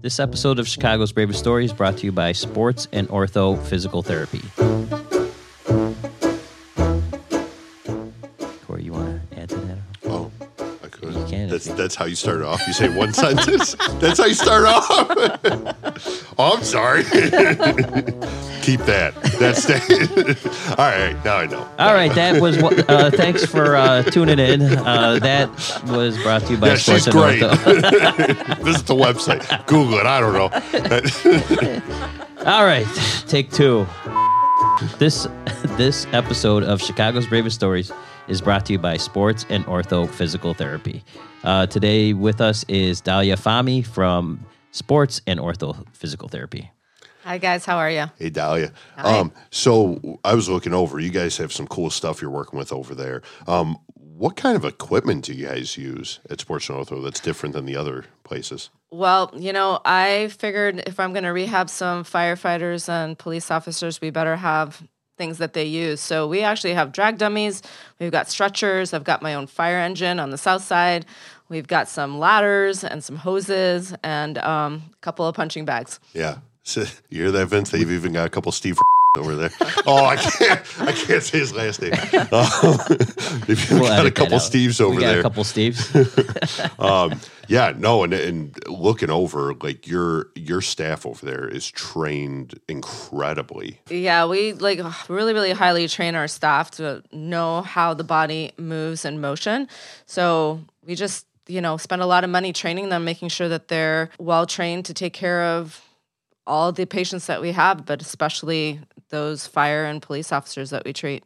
This episode of Chicago's Bravest Stories is brought to you by Sports and Ortho Physical Therapy. Corey, you want to add to that? Oh, I could. You can That's that's how you start off. You say one sentence. That's how you start off. oh, I'm sorry. Keep that. That's that. All right. Now I know. All right, that was what. Uh, thanks for uh, tuning in. Uh, that was brought to you by Yeah, Sports she's great. Ortho. Visit the website. Google it. I don't know. All right, take two. This this episode of Chicago's Bravest Stories is brought to you by Sports and Ortho Physical Therapy. Uh, today with us is Dahlia Fami from Sports and Ortho Physical Therapy. Hi guys, how are you? Hey, Dahlia. Hi. Um, so I was looking over. You guys have some cool stuff you're working with over there. Um, what kind of equipment do you guys use at Sports Ortho that's different than the other places? Well, you know, I figured if I'm going to rehab some firefighters and police officers, we better have things that they use. So we actually have drag dummies. We've got stretchers. I've got my own fire engine on the south side. We've got some ladders and some hoses and um, a couple of punching bags. Yeah. So, you hear that, Vince? They've even got a couple Steve over there. Oh, I can't. I can't say his last name. Um, they've We'll got a couple. Steves over we got there. a couple Steves. um, yeah, no, and and looking over, like your your staff over there is trained incredibly. Yeah, we like really, really highly train our staff to know how the body moves in motion. So we just, you know, spend a lot of money training them, making sure that they're well trained to take care of all the patients that we have, but especially those fire and police officers that we treat.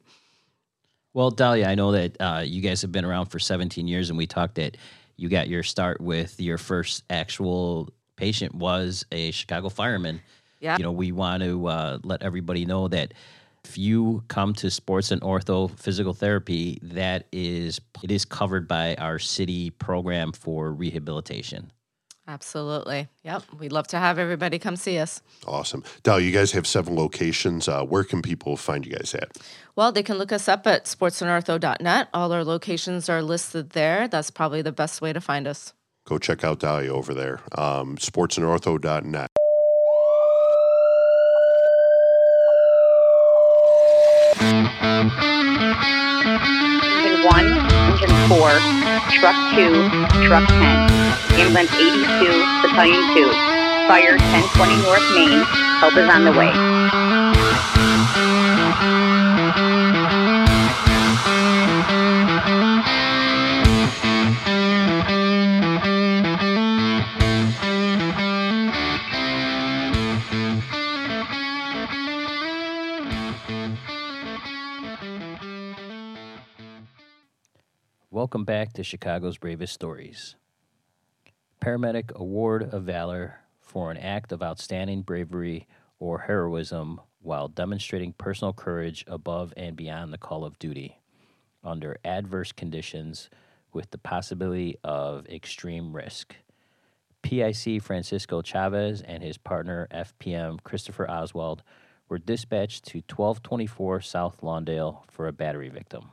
Well, Dahlia, I know that uh, you guys have been around for 17 years, and we talked that you got your start with your first actual patient was a Chicago fireman. Yeah. You know, we want to uh, let everybody know that if you come to Sports and Ortho Physical Therapy, that is it is covered by our city program for rehabilitation. Absolutely. Yep. We'd love to have everybody come see us. Awesome. Dal, you guys have seven locations. Uh, where can people find you guys at? Well, they can look us up at sportsandortho.net. All our locations are listed there. That's probably the best way to find us. Go check out Dahlia over there. Um, sportsandortho.net. Engine 1, Engine 4, Truck 2, Truck 10, Ambulance 82, Battalion 2, Fire 1020 North Main, help is on the way. Welcome back to Chicago's Bravest Stories. Paramedic Award of Valor for an act of outstanding bravery or heroism while demonstrating personal courage above and beyond the call of duty under adverse conditions with the possibility of extreme risk. PIC Francisco Chavez and his partner FPM Christopher Oswald were dispatched to 1224 South Lawndale for a battery victim.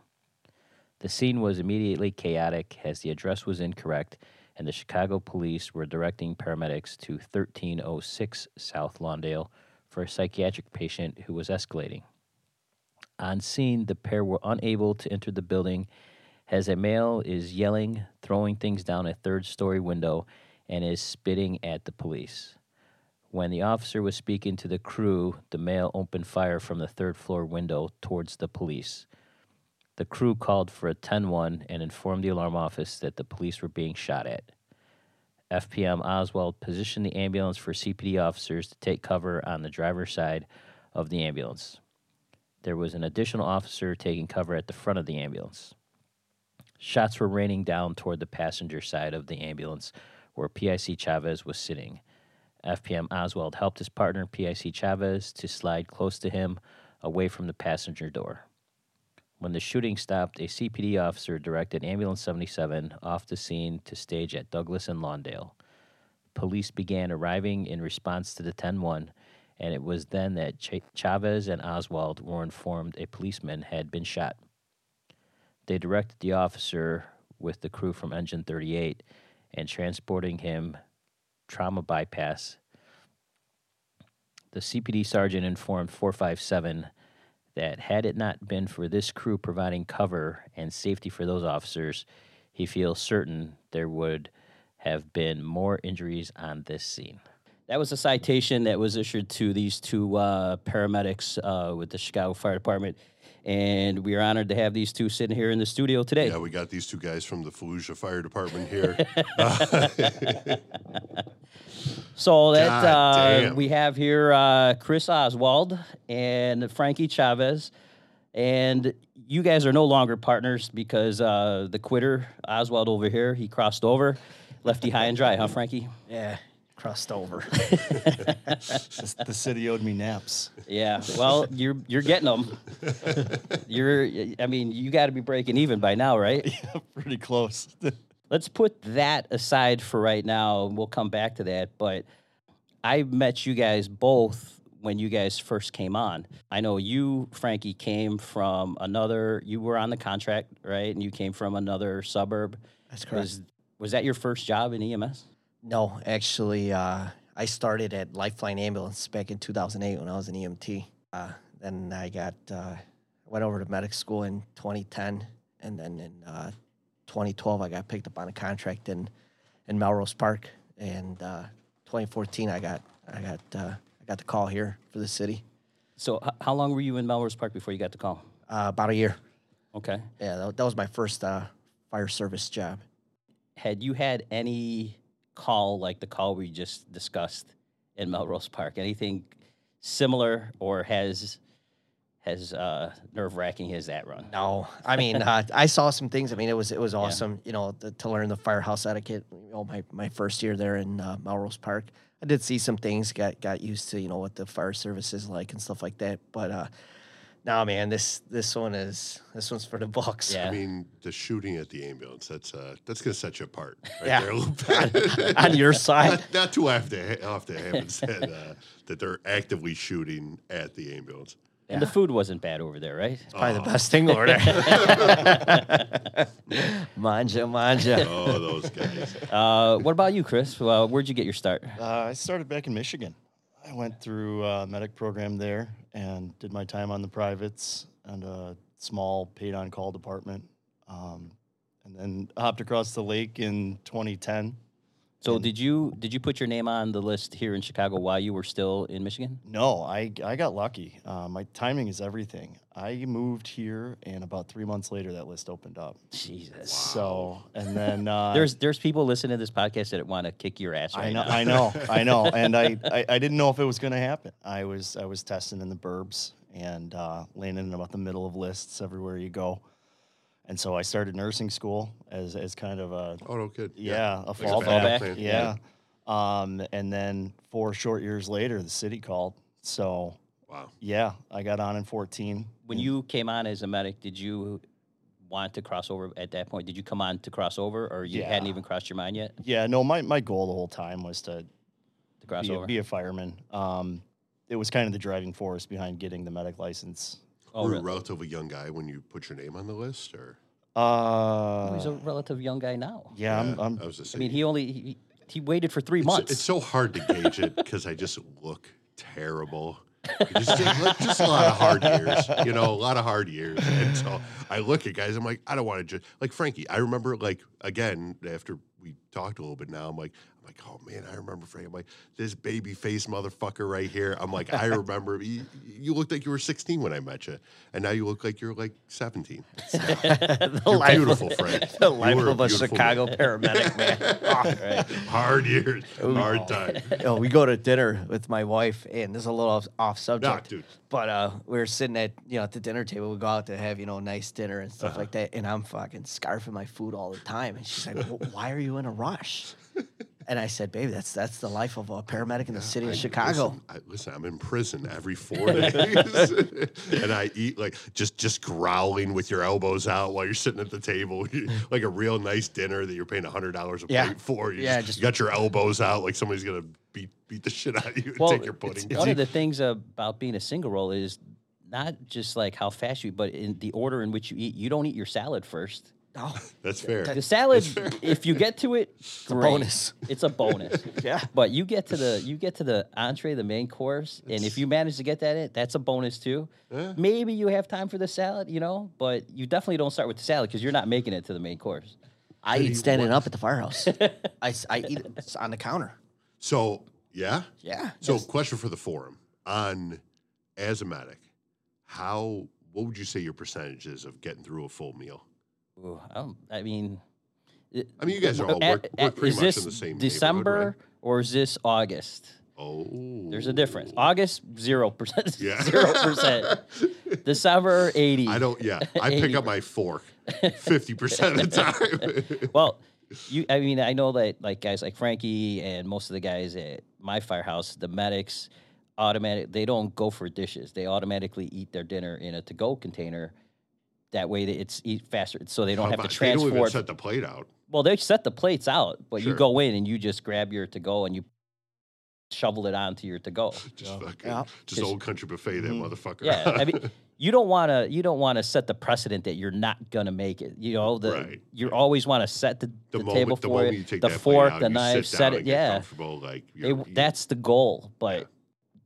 The scene was immediately chaotic as the address was incorrect, and the Chicago police were directing paramedics to 1306 South Lawndale for a psychiatric patient who was escalating. On scene, the pair were unable to enter the building as a male is yelling, throwing things down a third story window, and is spitting at the police. When the officer was speaking to the crew, the male opened fire from the third floor window towards the police. The crew called for a 10 1 and informed the alarm office that the police were being shot at. FPM Oswald positioned the ambulance for CPD officers to take cover on the driver's side of the ambulance. There was an additional officer taking cover at the front of the ambulance. Shots were raining down toward the passenger side of the ambulance where PIC Chavez was sitting. FPM Oswald helped his partner, PIC Chavez, to slide close to him away from the passenger door. When the shooting stopped, a CPD officer directed Ambulance 77 off the scene to stage at Douglas and Lawndale. Police began arriving in response to the 10 1, and it was then that Ch- Chavez and Oswald were informed a policeman had been shot. They directed the officer with the crew from Engine 38 and transporting him trauma bypass. The CPD sergeant informed 457 that had it not been for this crew providing cover and safety for those officers, he feels certain there would have been more injuries on this scene. That was a citation that was issued to these two uh, paramedics uh, with the Chicago Fire Department. And we are honored to have these two sitting here in the studio today. Yeah, we got these two guys from the Fallujah Fire Department here. So that uh, we have here uh, Chris Oswald and Frankie Chavez, and you guys are no longer partners because uh, the quitter Oswald over here he crossed over, left you high and dry, huh, Frankie? Yeah, crossed over. the city owed me naps. Yeah. Well, you're you're getting them. You're. I mean, you got to be breaking even by now, right? Yeah, Pretty close. Let's put that aside for right now, and we'll come back to that. But I met you guys both when you guys first came on. I know you, Frankie, came from another. You were on the contract, right? And you came from another suburb. That's correct. Was was that your first job in EMS? No, actually, uh, I started at Lifeline Ambulance back in 2008 when I was an EMT. Uh, then I got uh, went over to medic school in 2010, and then in uh, 2012 I got picked up on a contract in in Melrose Park, and uh, 2014 I got I got uh, I got the call here for the city. So, h- how long were you in Melrose Park before you got the call? Uh, about a year. Okay. Yeah, that, that was my first uh, fire service job. Had you had any call like the call we just discussed in Melrose Park? Anything similar, or has has uh, nerve wracking as that run? No, I mean, uh, I saw some things. I mean, it was it was awesome, you know, the, to learn the firehouse etiquette. You know, my, my first year there in uh, Melrose Park, I did see some things. Got got used to you know what the fire service is like and stuff like that. But no, man, this this one is this one's for the books. Yeah. I mean, the shooting at the ambulance, that's uh, that's going to set you apart. Right Yeah. There a little bit. on your side. not, not too often, often happens that, uh, that they're actively shooting at the ambulance. And the food wasn't bad over there, right? It's probably the best thing over there. manja, manja. Oh, those guys. Uh, what about you, Chris? Well, where'd you get your start? Uh, I started back in Michigan. I went through a medic program there and did my time on the privates and a small paid on call department. Um, and then hopped across the lake in 2010. So, did you did you put your name on the list here in Chicago while you were still in Michigan? No, I, I got lucky. Uh, my timing is everything. I moved here, and about three months later, that list opened up. Jesus. So, and then uh, There's there's people listening to this podcast that want to kick your ass right I know, now. I know, I know, and I, I, I didn't know if it was going to happen. I was, I was testing in the burbs and uh, landing in about the middle of lists everywhere you go, and so I started nursing school as, as kind of a, Oh, no, good. yeah, a Like fallback, fallback, plan. yeah. Um, and then four short years later, the city called. So Wow. yeah, I got on in fourteen. when you came on as a medic, did you want to cross over at that point? Did you come on to cross over, or you hadn't even crossed your mind yet Yeah, no, my, my goal the whole time was to to cross be, a- over? be a fireman. Um, it was kind of the driving force behind getting the medic license. oh, Were you really? a relatively young guy when you put your name on the list, or Uh, He's a relative young guy now. yeah, I'm, I'm I was just I mean, saying, he only he, he waited for three it's, months. it's so hard to gauge it because I just look terrible. Just, just a lot of hard years, you know, a lot of hard years. And so I look at guys, I'm like, I don't want to just like Frankie. I remember like again after we talked a little bit now, I'm like, I'm like, oh man, I remember Frank. I'm like, this baby face motherfucker right here. I'm like, I remember you, you looked like you were 16 when I met you, and now you look like you're like 17. the You're life, beautiful, Frank. the life of a beautiful Chicago man. paramedic, man. Oh, Hard years, hard time. you know, we go to dinner with my wife, and this is a little off, off subject. dude. But uh, we were sitting at you know at the dinner table. We go out to have you know nice dinner and stuff Uh-huh. like that. And I'm fucking scarfing my food all the time. And she's like, "Wh- "Why are you in a rush?" And I said, "Baby, that's that's the life of a paramedic in the city of Chicago." Listen, I, listen, I'm in prison every four days, and I eat like just just growling with your elbows out while you're sitting at the table, like a real nice dinner that you're paying hundred dollars a Yeah. plate for. You Yeah, just, just- you got your elbows out like somebody's gonna beat beat the shit out of you and well, take your it's- pudding. one of the things about being a single role is not just like how fast you, but in the order in which you eat. You don't eat your salad first. No, oh. That's fair. The salad, if you get to it, it's a bonus. It's a bonus. Yeah. But you get to the you get to the entree, the main course, and if you manage to get that in, that's a bonus too. Maybe you have time for the salad, you know, but you definitely don't start with the salad because you're not making it to the main course. I eat standing up at the firehouse. I, I eat it on the counter. So yeah. Yeah. So question for the forum on as a medic, how what would you say your percentage is of getting through a full meal? Ooh, I, I mean, it- I mean, you guys are all uh, work, at- work pretty much in the same December neighborhood, or is this August? Oh, There's a difference. August zero percent, zero percent. December eighty. I don't. Yeah, I pick up my fork fifty percent of the time. Well, you. I mean, I know that like guys like Frankie and most of the guys at my firehouse, the medics, automatic. They don't go for dishes. They automatically eat their dinner in a to-go container. That way, that it's eat faster, so they don't oh, have to They don't even transport. set the plate out. well, they set the plates out, but you go in and you just grab your to-go and you shovel it onto your to-go. Just fucking, Yeah. just Just- old country buffet, that mm-hmm. motherfucker. Yeah, I mean, you don't want to you don't want to set the precedent that you're not gonna make it. You know, the Right, you right. always want to set the, the, the, moment, table for moment it, you take the fork, out, the you knife, sit set it. and get Yeah, comfortable, like It- you're, you- that's the goal, but Yeah.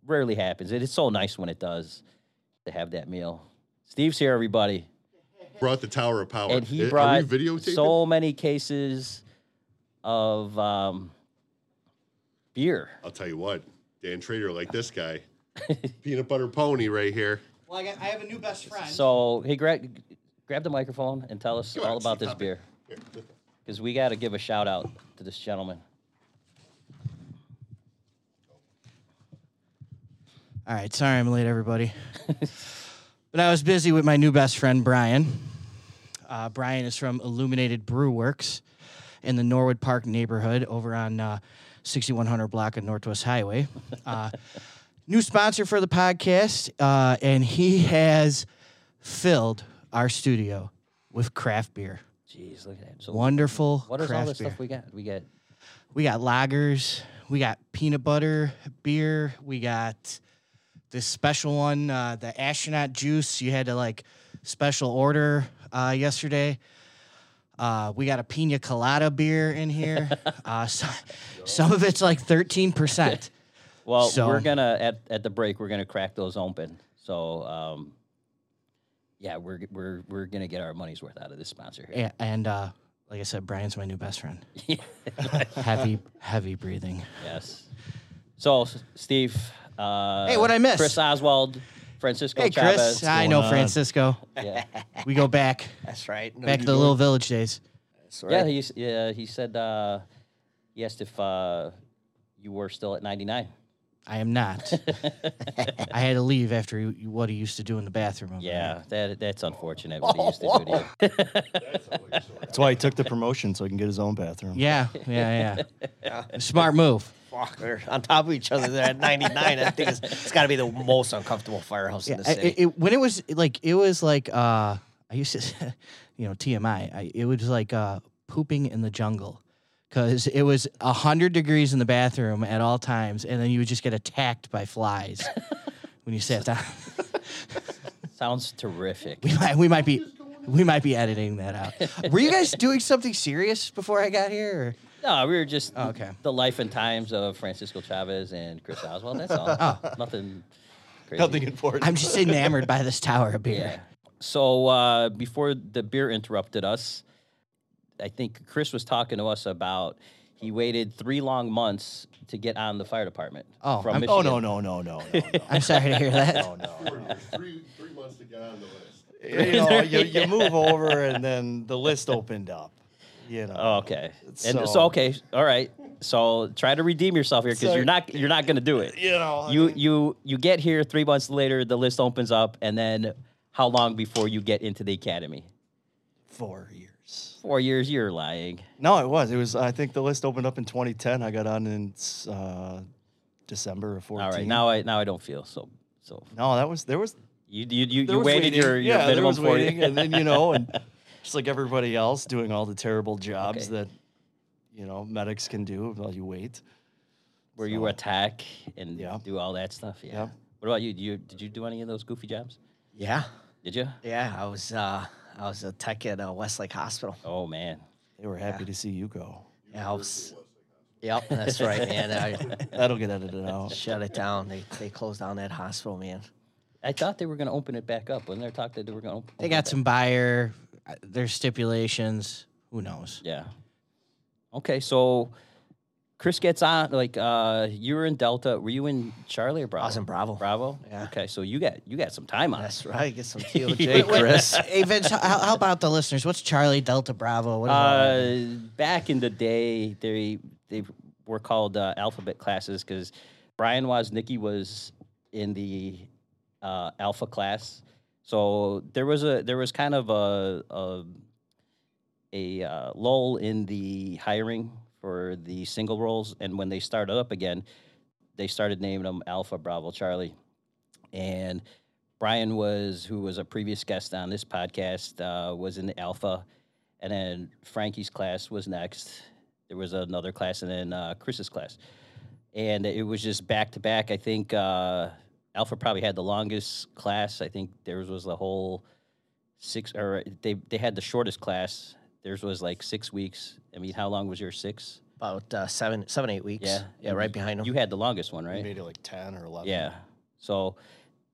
rarely happens. It is so nice when it does to have that meal. Steve's here, everybody, brought the Tower of Power. and he Eh, Are brought we so many cases of um, beer. I'll tell you what, Dan Trader, like this guy, peanut butter pony right here. Well, I, got, I have a new best friend. So, hey, grab grab the microphone and tell us Come on, all about this hop beer. Because we got to give a shout out to this gentleman. All right, sorry I'm late, everybody. but I was busy with my new best friend, Brian. Uh, Brian is from Illuminated Brew Works in the Norwood Park neighborhood over on uh, 6100 block of Northwest Highway. Uh, new sponsor for the podcast, uh, and he has filled our studio with craft beer. Jeez, look at that. So, Wonderful what is all beer. stuff we got? We got We got lagers. We got peanut butter beer. We got this special one, uh, the astronaut juice. You had to like special order uh, yesterday. Uh, we got a pina colada beer in here. uh, so, some of it's like thirteen percent. well. So- we're gonna at at the break. We're gonna crack those open. So, um, yeah, we're we're we're gonna get our money's worth out of this sponsor here. And uh, like I said, Brian's my new best friend. heavy, heavy breathing. Yes. So, Steve. Uh, Hey, what'd I miss? Chris Oswald, Francisco Hey, Chavez. Chris. I know on? Francisco. Yeah, We go back, That's right. No, back you to the don't. little village days. That's yeah. right. He's yeah. He said uh, he asked if uh, you were still at ninety nine. I am not. I had to leave after he- what he used to do in the bathroom. over Yeah, that that's unfortunate what he used to do to you. That's why he took the promotion so he can get his own bathroom. Yeah, yeah, yeah. Smart move. Fuck, they're on top of each other. They're at 99. I think it's, it's got to be the most uncomfortable firehouse in the I- city. it- it- when it was like, it was like, uh, I used to, you know, TMI. I, it was like uh, pooping in the jungle because it was 100 degrees in the bathroom at all times, and then you would just get attacked by flies when you sat down. Sounds terrific. We might, we might be. We might be editing that out. Were you guys doing something serious before I got here? Or? No, we were just Oh, okay. the life and times of Francisco Chavez and Chris Oswald. That's all. Oh. Nothing crazy. Nothing important. I'm just enamored by this tower of beer. Yeah. So uh, before the beer interrupted us, I think Chris was talking to us about he waited three long months to get on the fire department. Oh, from I'm- Michigan. oh no no no no no. no. I'm sorry to hear that. No, no. three, three months to get on the list. you know, you, you move over and then the list opened up. You know. Oh, okay. And so, So- okay, all right. So try to redeem yourself here because So- you're not you're not going to do it. You know. I You mean, you you get here three months later, the list opens up, and then how long before you get into the academy? four years. Four years. You're lying. No, it was. It was. I think the list opened up in 2010. I got on in uh, December of 14. All right. Now I now I don't feel so so. No, that was there was You you you, you was waited waiting. your, your yeah, there was for waiting, and then you know, and just like everybody else, doing all the terrible jobs Okay. that you know medics can do while you wait. where you attack and Yeah. do all that stuff. Yeah. Yeah. What about you? Do you did you do any of those goofy jobs? yeah. Did you? Yeah, I was uh, I was a tech at uh, Westlake Hospital. Oh man. They were happy to see you go. Yeah, I was. Yep, that's right, man. I That'll get edited out. shut it down. They they closed down that hospital, man. I thought they were going to open it back up. Wasn't there talk that they were going to? They got some buyer. uh, There's stipulations. Who knows? Yeah. Okay, so Chris gets on. Like, uh, you were in Delta. Were you in Charlie or Bravo? I was in Bravo. Bravo. Yeah. Okay, so you got you got some time on. That's it. right. Get some TOJ, Chris. Hey, Vince, how, how about the listeners? What's Charlie Delta Bravo? What is all that? Uh, back in the day, they they were called uh, alphabet classes because Brian was Woznicki was in the uh, alpha class. So there was a there was kind of a a, a uh, lull in the hiring for the single roles, and when they started up again, they started naming them Alpha, Bravo, Charlie, and Brian was who was a previous guest on this podcast uh, was in the Alpha, and then Frankie's class was next. There was another class, and then uh, Chris's class, and it was just back to back. I think uh, Alpha probably had the longest class. I think theirs was the whole six, or they they had the shortest class. Theirs was like six weeks. I mean, how long was your Six. About uh, seven, seven, eight weeks. Yeah. yeah, right behind them. You had the longest one, We right? made it like 10 or 11. Yeah. So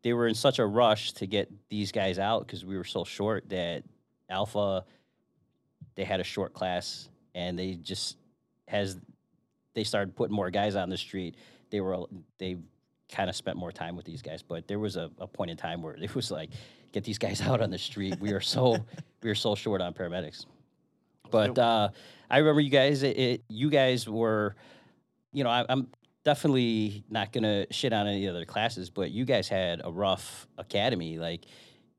they were in such a rush to get these guys out because we were so short that Alpha, they had a short class and they just has they started putting more guys on the street. They were they kind of spent more time with these guys, but there was a, a point in time where it was like get these guys out on the street. We are so we were so short on paramedics. But uh, I remember you guys. It, it, you guys were, you know, I, I'm definitely not gonna shit on any other classes, but you guys had a rough academy. Like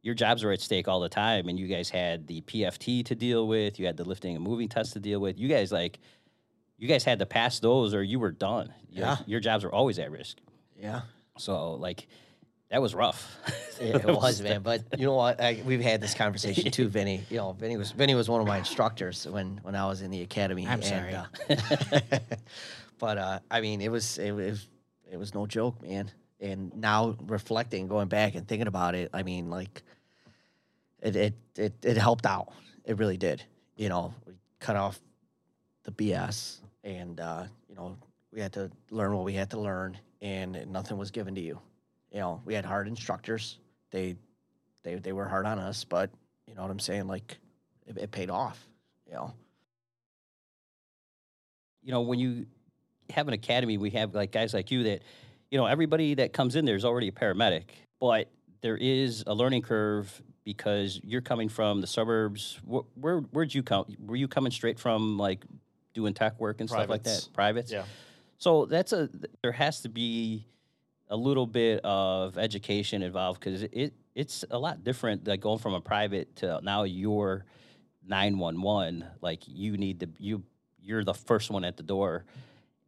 your jobs were at stake all the time, and you guys had the PFT to deal with. You had the lifting and moving test to deal with. You guys like, you guys had to pass those, or you were done. Yeah. your jobs were always at risk. yeah. So like, that was rough. It was, man. But you know what? I, we've had this conversation too, Vinny. You know, Vinny was Vinny was one of my instructors when when I was in the academy. I'm and, sorry. uh, but uh, I mean, it was it was it was no joke, man. And now reflecting, going back and thinking about it, I mean, like it it it, it helped out. It really did. You know, we cut off the BS, and uh, you know, we had to learn what we had to learn, and nothing was given to you. You know, we had hard instructors. They they they were hard on us, but you know what I'm saying? Like it, it paid off. You know. you know, when you have an academy, we have like guys like you that, you know, everybody that comes in there is already a paramedic, but there is a learning curve because you're coming from the suburbs. Where, where where'd you come? Were you coming straight from like doing tech work and stuff like that? Privates. Yeah. So that's a there has to be a little bit of education involved because it it's a lot different like going from a private to now you're 911 like you need to you you're the first one at the door.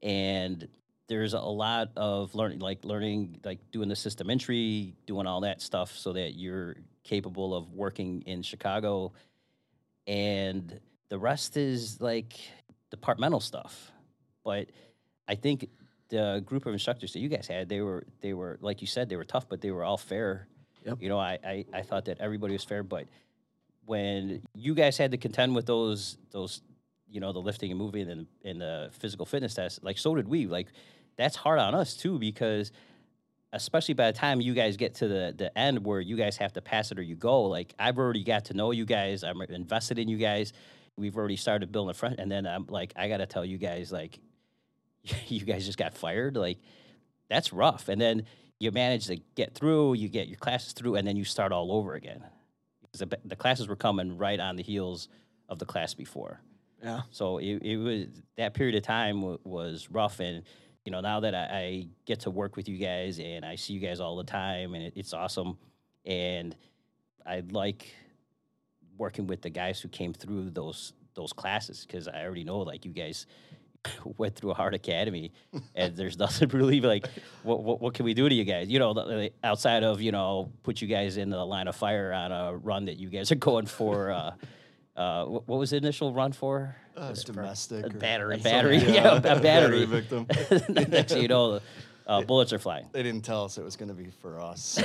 And there's a lot of learning like learning like doing the system entry doing all that stuff so that you're capable of working in chicago. And the rest is like departmental stuff. But i think the group of instructors that you guys had they were they were like you said they were tough but they were all fair. Yep. you know i i, I thought that everybody was fair but when you guys had to contend with those those you know the lifting and moving and, and the physical fitness test like so did we. Like that's hard on us too because especially by the time you guys get to the the end where you guys have to pass it or you go like i've already got to know you guys. I'm invested in you guys. We've already started building a front and then i'm like i gotta tell you guys like you guys just got fired like that's rough. And then you manage to get through you get your classes through and then you start all over again. Because the, the classes were coming right on the heels of the class before. Yeah. so it, it was that period of time w- was rough, and you know now that I, I get to work with you guys and I see you guys all the time, and it, it's awesome, and I like working with the guys who came through those those classes because I already know like you guys went through a hard academy, and there's nothing really like what, what what can we do to you guys? You know, the- the- outside of you know put you guys in the line of fire on a run that you guys are going for. Uh, uh, what was the initial run for? Uh, domestic. a or battery. A battery, yeah, a battery. victim. Next you know, uh, bullets are flying. They didn't tell us it was going to be for us.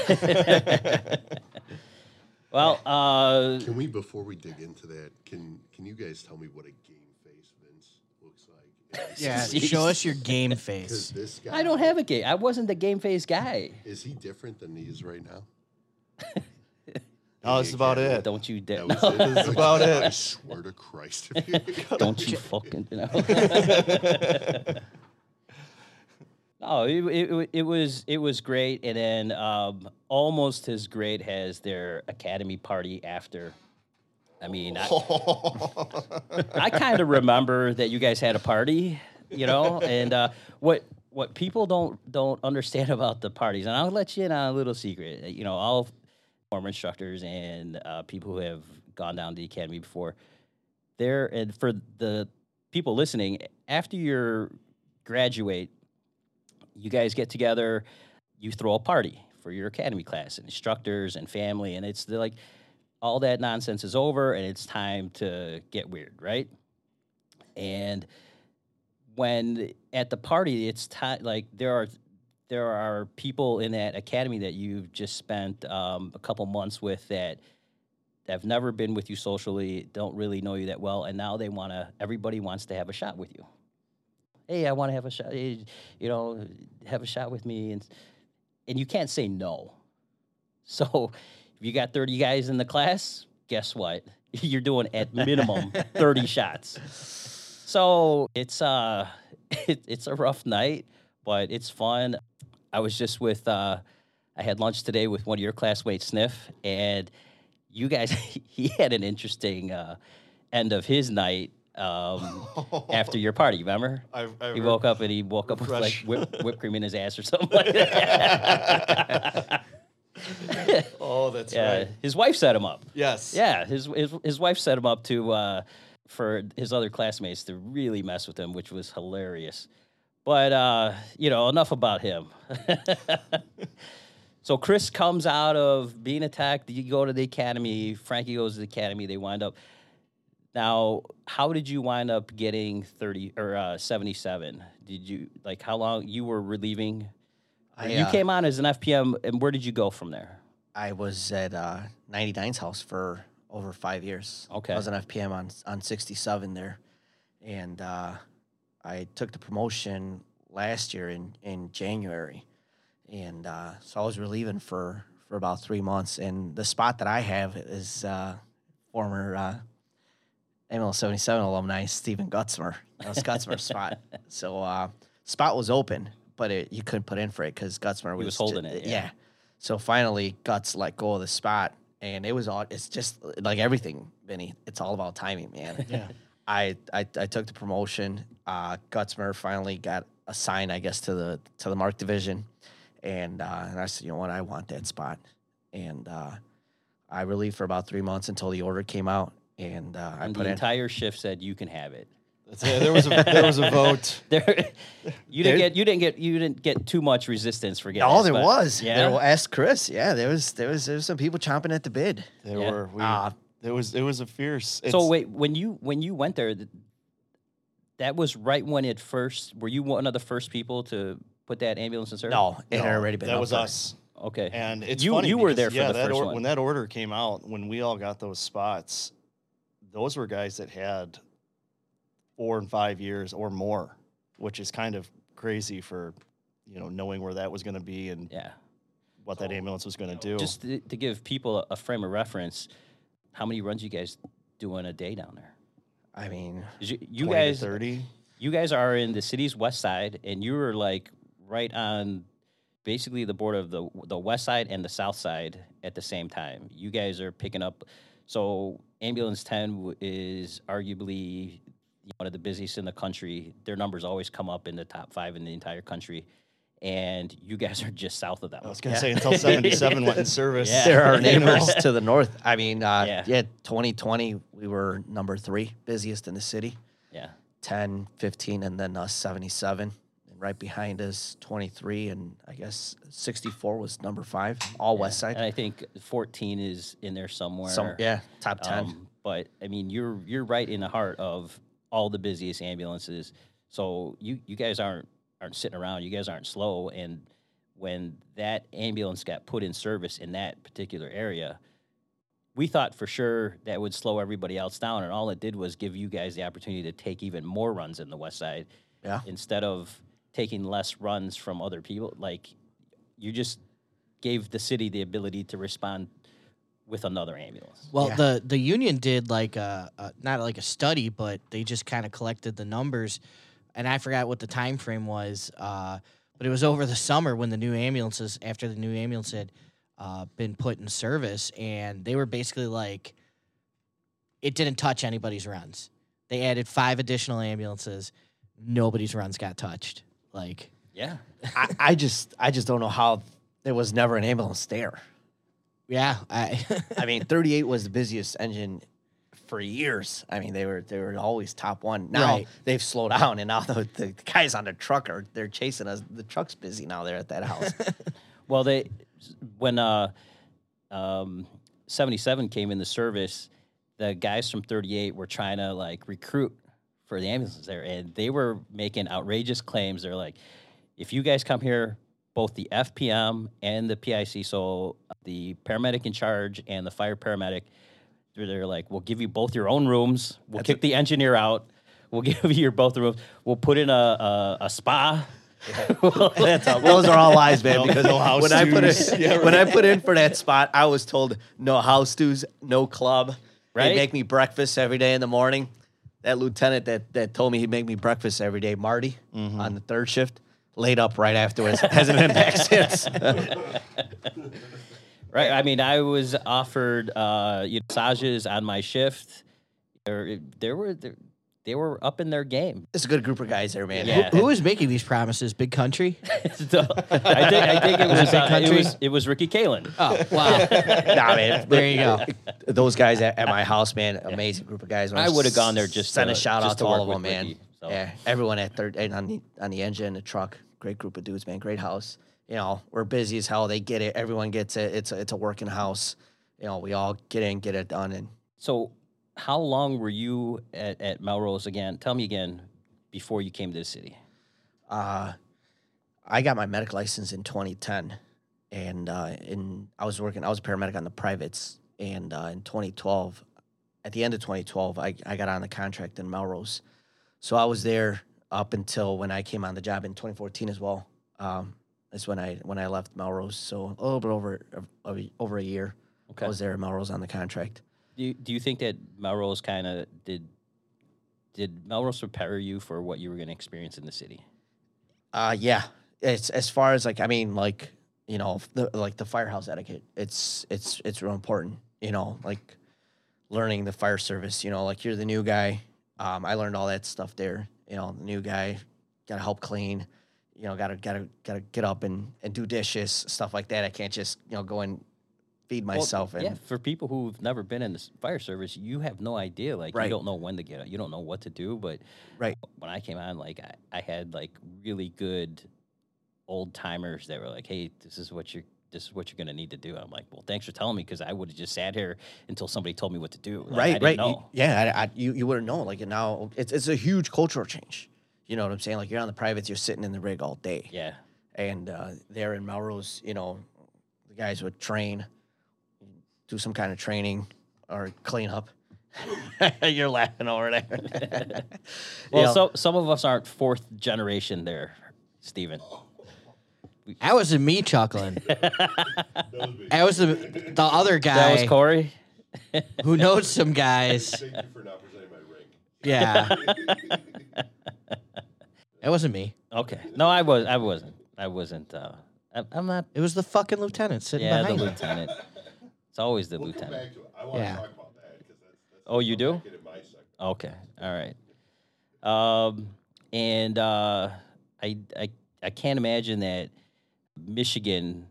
Well, uh, Can we, before we dig into that, can can you guys tell me what a game face Vince looks like? Yeah, show us your game face. this guy, I don't have a game. I wasn't the game face guy. Is he different than he is right now? No, that's about it. Don't you dare. That was it. That's about I swear to Christ. if you- Don't you fucking you know. no, it, it, it was it was great, and then um, almost as great as their academy party after. I mean, I, I kind of remember that you guys had a party, you know, and uh, what what people don't don't understand about the parties, and I'll let you in on a little secret. You know, all former instructors and uh, people who have gone down to the academy before, there and for the people listening, after you graduate, you guys get together, you throw a party for your academy class and instructors and family, and it's the, like all that nonsense is over and it's time to get weird, right? And when at the party, it's time like there are there are people in that academy that you've just spent um, a couple months with that have never been with you socially, don't really know you that well, and now they want to. Everybody wants to have a shot with you. Hey, I want to have a shot. You know, have a shot with me, and and you can't say no. So if you got thirty guys in the class, guess what? You're doing at minimum thirty shots. So it's uh, it, it's a rough night, but it's fun. I was just with uh, I had lunch today with one of your classmates, Sniff, and you guys he had an interesting uh, end of his night um, after your party. Remember? I, I He woke up and he woke up with like whip, whipped cream in his ass or something like that. Oh, that's yeah, right. his wife set him up. Yes. Yeah, his his, his wife set him up to uh, for his other classmates to really mess with him, which was hilarious. But uh, you know, enough about him. so Chris comes out of being attacked. You go to the academy. Frankie goes to the academy. They wind up. Now, how did you wind up getting thirty or uh, seventy-seven? Did you like how long you were relieving? I, you uh, came on as an FPM, and where did you go from there? I was at uh, 99's house for over five years. Okay. I was an FPM on on 67 there, and uh, I took the promotion last year in in January, and uh, so I was relieving for for about three months. And the spot that I have is uh, former uh, ML 77 alumni Stephen Gutzmer. That was Gutzmer's spot. So uh, spot was open, but it, you couldn't put in for it because Gutsmer was, was ju- holding it, yeah. So finally, Guts let go of the spot, and it was all. It's just like everything, Vinny. It's all about timing, man. Yeah. I, I I took the promotion. Uh, Gutsmer finally got assigned, I guess, to the to the Mark division, and uh, and I said, you know what, I want that spot, and uh, I relieved for about three months until the order came out, and uh, I And put the in. entire shift said you can have it. That's it. There was a, there was a vote. There, you didn't There- get you didn't get you didn't get too much resistance for getting. Oh, this, there but- was. Yeah. There, wa- ask Chris. Yeah, there was there was there was some people chomping at the bid. There Yeah. were. We, Ah. it was it was a fierce. so wait, when you when you went there, that was right when it first. Were you one of the first people to put that ambulance in service? No, it had already been. That was for- us. Okay. And it's you funny you were because, there for yeah, the that first or- one. When that order came out, when we all got those spots, those were guys that had four and five years or more, which is kind of crazy for you know knowing where that was going to be and yeah. what that ambulance was going to do. Just to, to give people a, a frame of reference, how many runs you guys do in a day down there? I mean, You, you guys thirty. you guys are in the city's west side, and you were like right on basically the border of the the west side and the south side at the same time. You guys are picking up. So ambulance ten is arguably one of the busiest in the country. Their numbers always come up in the top five in the entire country, and you guys are just south of them. I was going to say until seventy seven went in service. Yeah. there are You neighbors to the north. I mean, uh, Yeah. yeah. 2020, we were number three busiest in the city, Yeah. 10, 15, and then us 77. And right behind us, 23, and I guess 64 was number five, all west side. And I think 14 is in there somewhere. Some, yeah, top 10. Um, but I mean, you're you're right in the heart of all the busiest ambulances. So you you guys aren't aren't sitting around. You guys aren't slow. And when that ambulance got put in service in that particular area, we thought for sure that would slow everybody else down, and all it did was give you guys the opportunity to take even more runs in the West Side. Yeah. Instead of taking less runs from other people, like you just gave the city the ability to respond with another ambulance. Well, Yeah. the the union did like a, a not like a study, but they just kind of collected the numbers, and I forgot what the time frame was. Uh, but it was over the summer when the new ambulances, after the new ambulance had uh, been put in service, and they were basically like, it didn't touch anybody's runs. They added five additional ambulances. Nobody's runs got touched. Like, Yeah. I, I just I just don't know how there was never an ambulance there. Yeah, I I mean, 38 was the busiest engine for years. I mean, they were they were always top one. Now Right. they've slowed down, and now the, the guys on the truck are they're chasing us. The truck's busy now. They're at that house. Well, they when uh, um, seventy seven came into service, the guys from thirty eight were trying to like recruit for the ambulances there, and they were making outrageous claims. They're like, if you guys come here, both the FPM and the PIC, so the paramedic in charge and the fire paramedic, they're, they're like, we'll give you both your own rooms. We'll kick the engineer out. We'll give you your both rooms. We'll put in a a, a spa. That's all, those are all lies, man. Because no house when I put in, when I put in for that spot, I was told no house stews, no club. Right? They make me breakfast every day in the morning. That lieutenant that that told me he'd make me breakfast every day, Marty, mm-hmm. on the third shift, laid up right afterwards. Hasn't been back since. Right. I mean, I was offered uh, you know, massages on my shift. There, there were there, they were up in their game. It's a good group of guys there, man. Yeah. who was making these promises? Big Country. So, I think I think it was, Was Big uh, it Country? was it was Ricky Kalen. Oh wow! nah, man. There you go. Those guys at, at my house, man, amazing group of guys. I would have gone there just to send to- a shout out to to all of them, with man. So. Yeah, everyone at third and on the on the engine, the truck, great group of dudes, man. Great house. You know, we're busy as hell. They get it. Everyone gets it. It's a, it's a working house. You know, we all get in, get it done, and So, how long were you at, at Melrose again? Tell me again before you came to the city. uh, I got my medic license in 2010, and uh, in I was working. I was a paramedic on the privates, and uh, in 2012, at the end of 2012, I, I got on the contract in Melrose, so I was there up until when I came on the job in 2014 as well. Um, that's when I when I left Melrose. So a little bit over over a year. Okay. I was there at Melrose on the contract. Do you, do you think that Melrose kind of did did Melrose prepare you for what you were going to experience in the city? Uh, yeah. It's as far as like I mean like you know the, like the firehouse etiquette. It's it's it's real important. You know like learning the fire service. You know like you're the new guy. Um, I learned all that stuff there. You know new guy got to help clean. You know gotta gotta gotta get up and and do dishes stuff like that. I can't just you know go and feed Well, myself and yeah, for people who've never been in the fire service, you have no idea. Like Right. you don't know when to get up, you don't know what to do. But Right. when I came on, like I, I had like really good old timers that were like, "Hey, this is what you're." This is what you're gonna need to do. I'm like, well, thanks for telling me because I would have just sat here until somebody told me what to do. Like, I right, right. You- yeah, I, I, you you wouldn't know. Like now, it's it's a huge cultural change. You know what I'm saying? Like you're on the privates, you're sitting in the rig all day. Yeah. and uh, there in Melrose, you know, the guys would train, do some kind of training or clean up. You're laughing over there. Well, You know, so some of us aren't fourth generation there, Stephen. That wasn't me chuckling. That was the the other guy That was Corey. who knows some guys. Thank you for not presenting my ring. Yeah. That wasn't me. Okay. No, I was. I wasn't. I wasn't. Uh, I, I'm not. It was the fucking lieutenant sitting Yeah, the behind me. lieutenant. It's always the We'll come lieutenant. back to it. I want Yeah. to talk about that because that's, that's Oh, you do? get in my section. Okay. All right. Um, and uh, I, I, I can't imagine that Michigan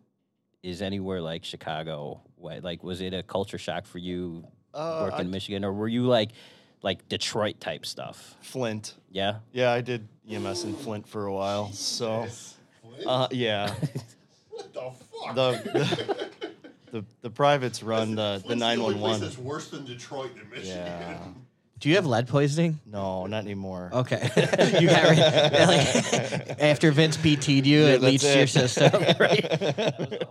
is anywhere like Chicago. What, like, was it a culture shock for you Uh, working I- in Michigan, or were you like, like Detroit type stuff? Flint. Yeah. Yeah, I did EMS in Flint for a while. So, uh, yeah, What the fuck? the, the the the privates run the the Flint's nine only one place one. That's worse than Detroit in Michigan. Yeah. Do you have lead poisoning? No, not anymore. Okay. you got like, after Vince PT'd you, it leached your system. right?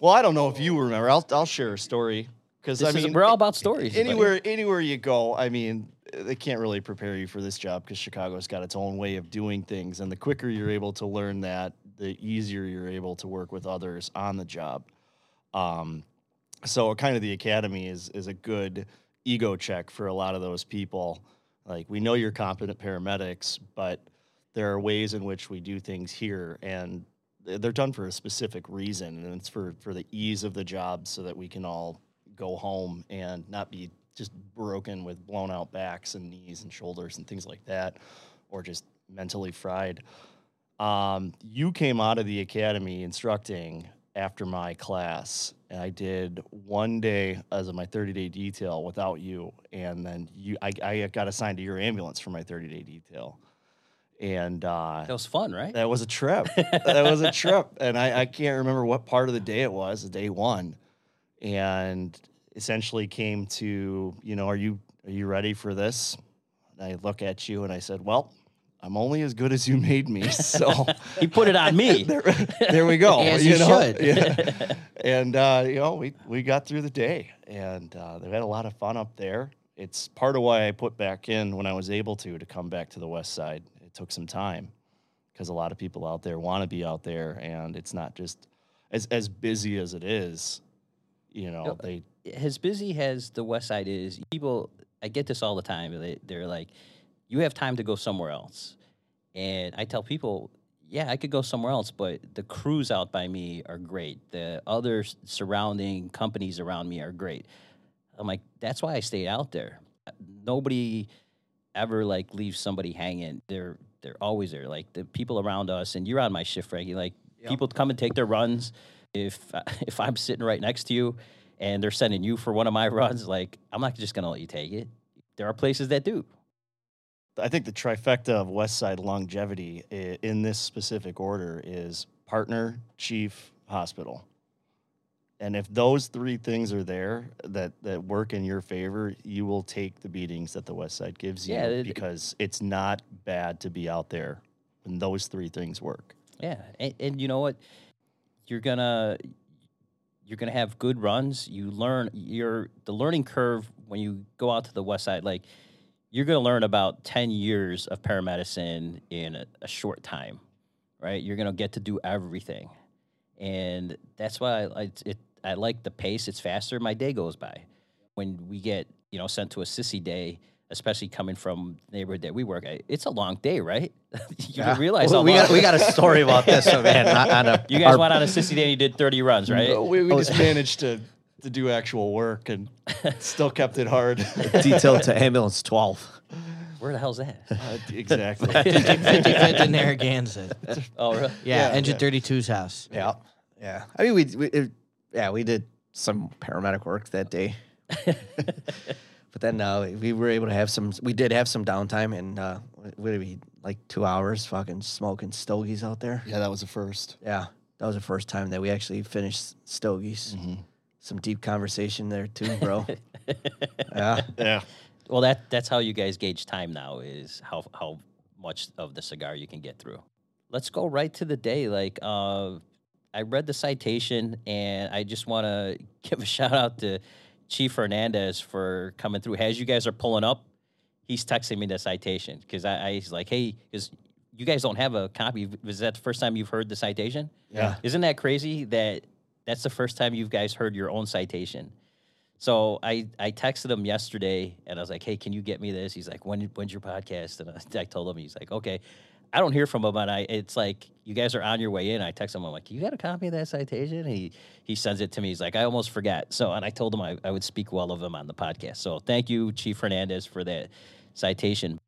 Well, I don't know if you remember. I'll I'll share a story. because I is- mean, we're all about stories. buddy. anywhere anywhere you go i mean they can't really prepare you for this job because chicago's got its own way of doing things and the quicker you're able to learn that the easier you're able to work with others on the job um, so kind of the academy is is a good ego check for a lot of those people. Like we know you're competent paramedics but there are ways in which we do things here and they're done for a specific reason and it's for for the ease of the job so that we can all go home and not be just broken with blown out backs and knees and shoulders and things like that or just mentally fried. Um, you came out of the academy instructing after my class and i did one day as of my 30 day detail without you and then you I, I got assigned to your ambulance for my 30 day detail and uh, that was fun, right? that was a trip. that was a trip, and I, I can't remember what part of the day it was. Day one, and essentially came to you know, are you are you ready for this? And I look at you and I said, well, I'm only as good as you made me. So he put it on me. there, there we go. As you know? should. Yeah. And uh, you know, we we got through the day, and uh, they had a lot of fun up there. It's part of why I put back in when I was able to to come back to the west side. It took some time because a lot of people out there want to be out there, and it's not just as as busy as it is. You know, Yep. they as busy as the West Side is, people, I get this all the time. They, they're like, you have time to go somewhere else. And I tell people, yeah, I could go somewhere else, but the crews out by me are great. The other surrounding companies around me are great. I'm like, that's why I stayed out there. Nobody ever like leaves somebody hanging. They're they're always there. Like the people around us, and you're on my shift, Reggie. Like people come and take their runs. If if I'm sitting right next to you, and they're sending you for one of my runs, like I'm not just gonna let you take it. There are places that do. I think the trifecta of West Side longevity in this specific order is partner, chief, hospital. And if those three things are there that, that work in your favor, you will take the beatings that the West Side gives you Yeah, it- because it's not bad to be out there when those three things work. Yeah, and, and you know what? You're gonna you're gonna have good runs. You learn your the learning curve when you go out to the west side. Like you're gonna learn about ten years of paramedicine in a, a short time, right? You're gonna get to do everything, and that's why I, I it I like the pace. It's faster. My day goes by. When we get you know sent to a sissy day. Especially coming from the neighborhood that we work at, it's a long day, right? you Yeah. don't realize we, we got we got a story about this, so man. on- on a- you guys our- went on a sissy day and you did 30 runs, right? No, we, we oh, just managed to, to do actual work and still kept it hard. detail to ambulance twelve. Where the hell's that? Uh, exactly. 55th in Narragansett. oh, really? Yeah, Yeah, Engine yeah. 32's house. Yeah, yeah. I mean, we, we it, yeah, we did some paramedic work that day. but then uh, we were able to have some. We did have some downtime, and uh, what did we like two hours fucking smoking stogies out there? yeah, that was the first. Yeah, that was the first time that we actually finished stogies. Some deep conversation there too, bro. yeah, Yeah. Well, that that's how you guys gauge time now is how how much of the cigar you can get through. Let's go right to the day. Like, uh, I read the citation, and I just want to give a shout out to Chief Hernandez for coming through. As you guys are pulling up, he's texting me the citation because I, I he's like, hey, because you guys don't have a copy. Was that the first time you've heard the citation? Yeah. Isn't that crazy that that's the first time you guys heard your own citation? So I, I texted him yesterday and I was like, hey, can you get me this? He's like, when, when's your podcast? And I, I told him, he's like, okay. I don't hear from him, and I it's like you guys are on your way in. I text him, I'm like, you got a copy of that citation? He he sends it to me. He's like, I almost forgot. So and I told him I, I would speak well of him on the podcast. So thank you, Chief Hernandez, for that citation.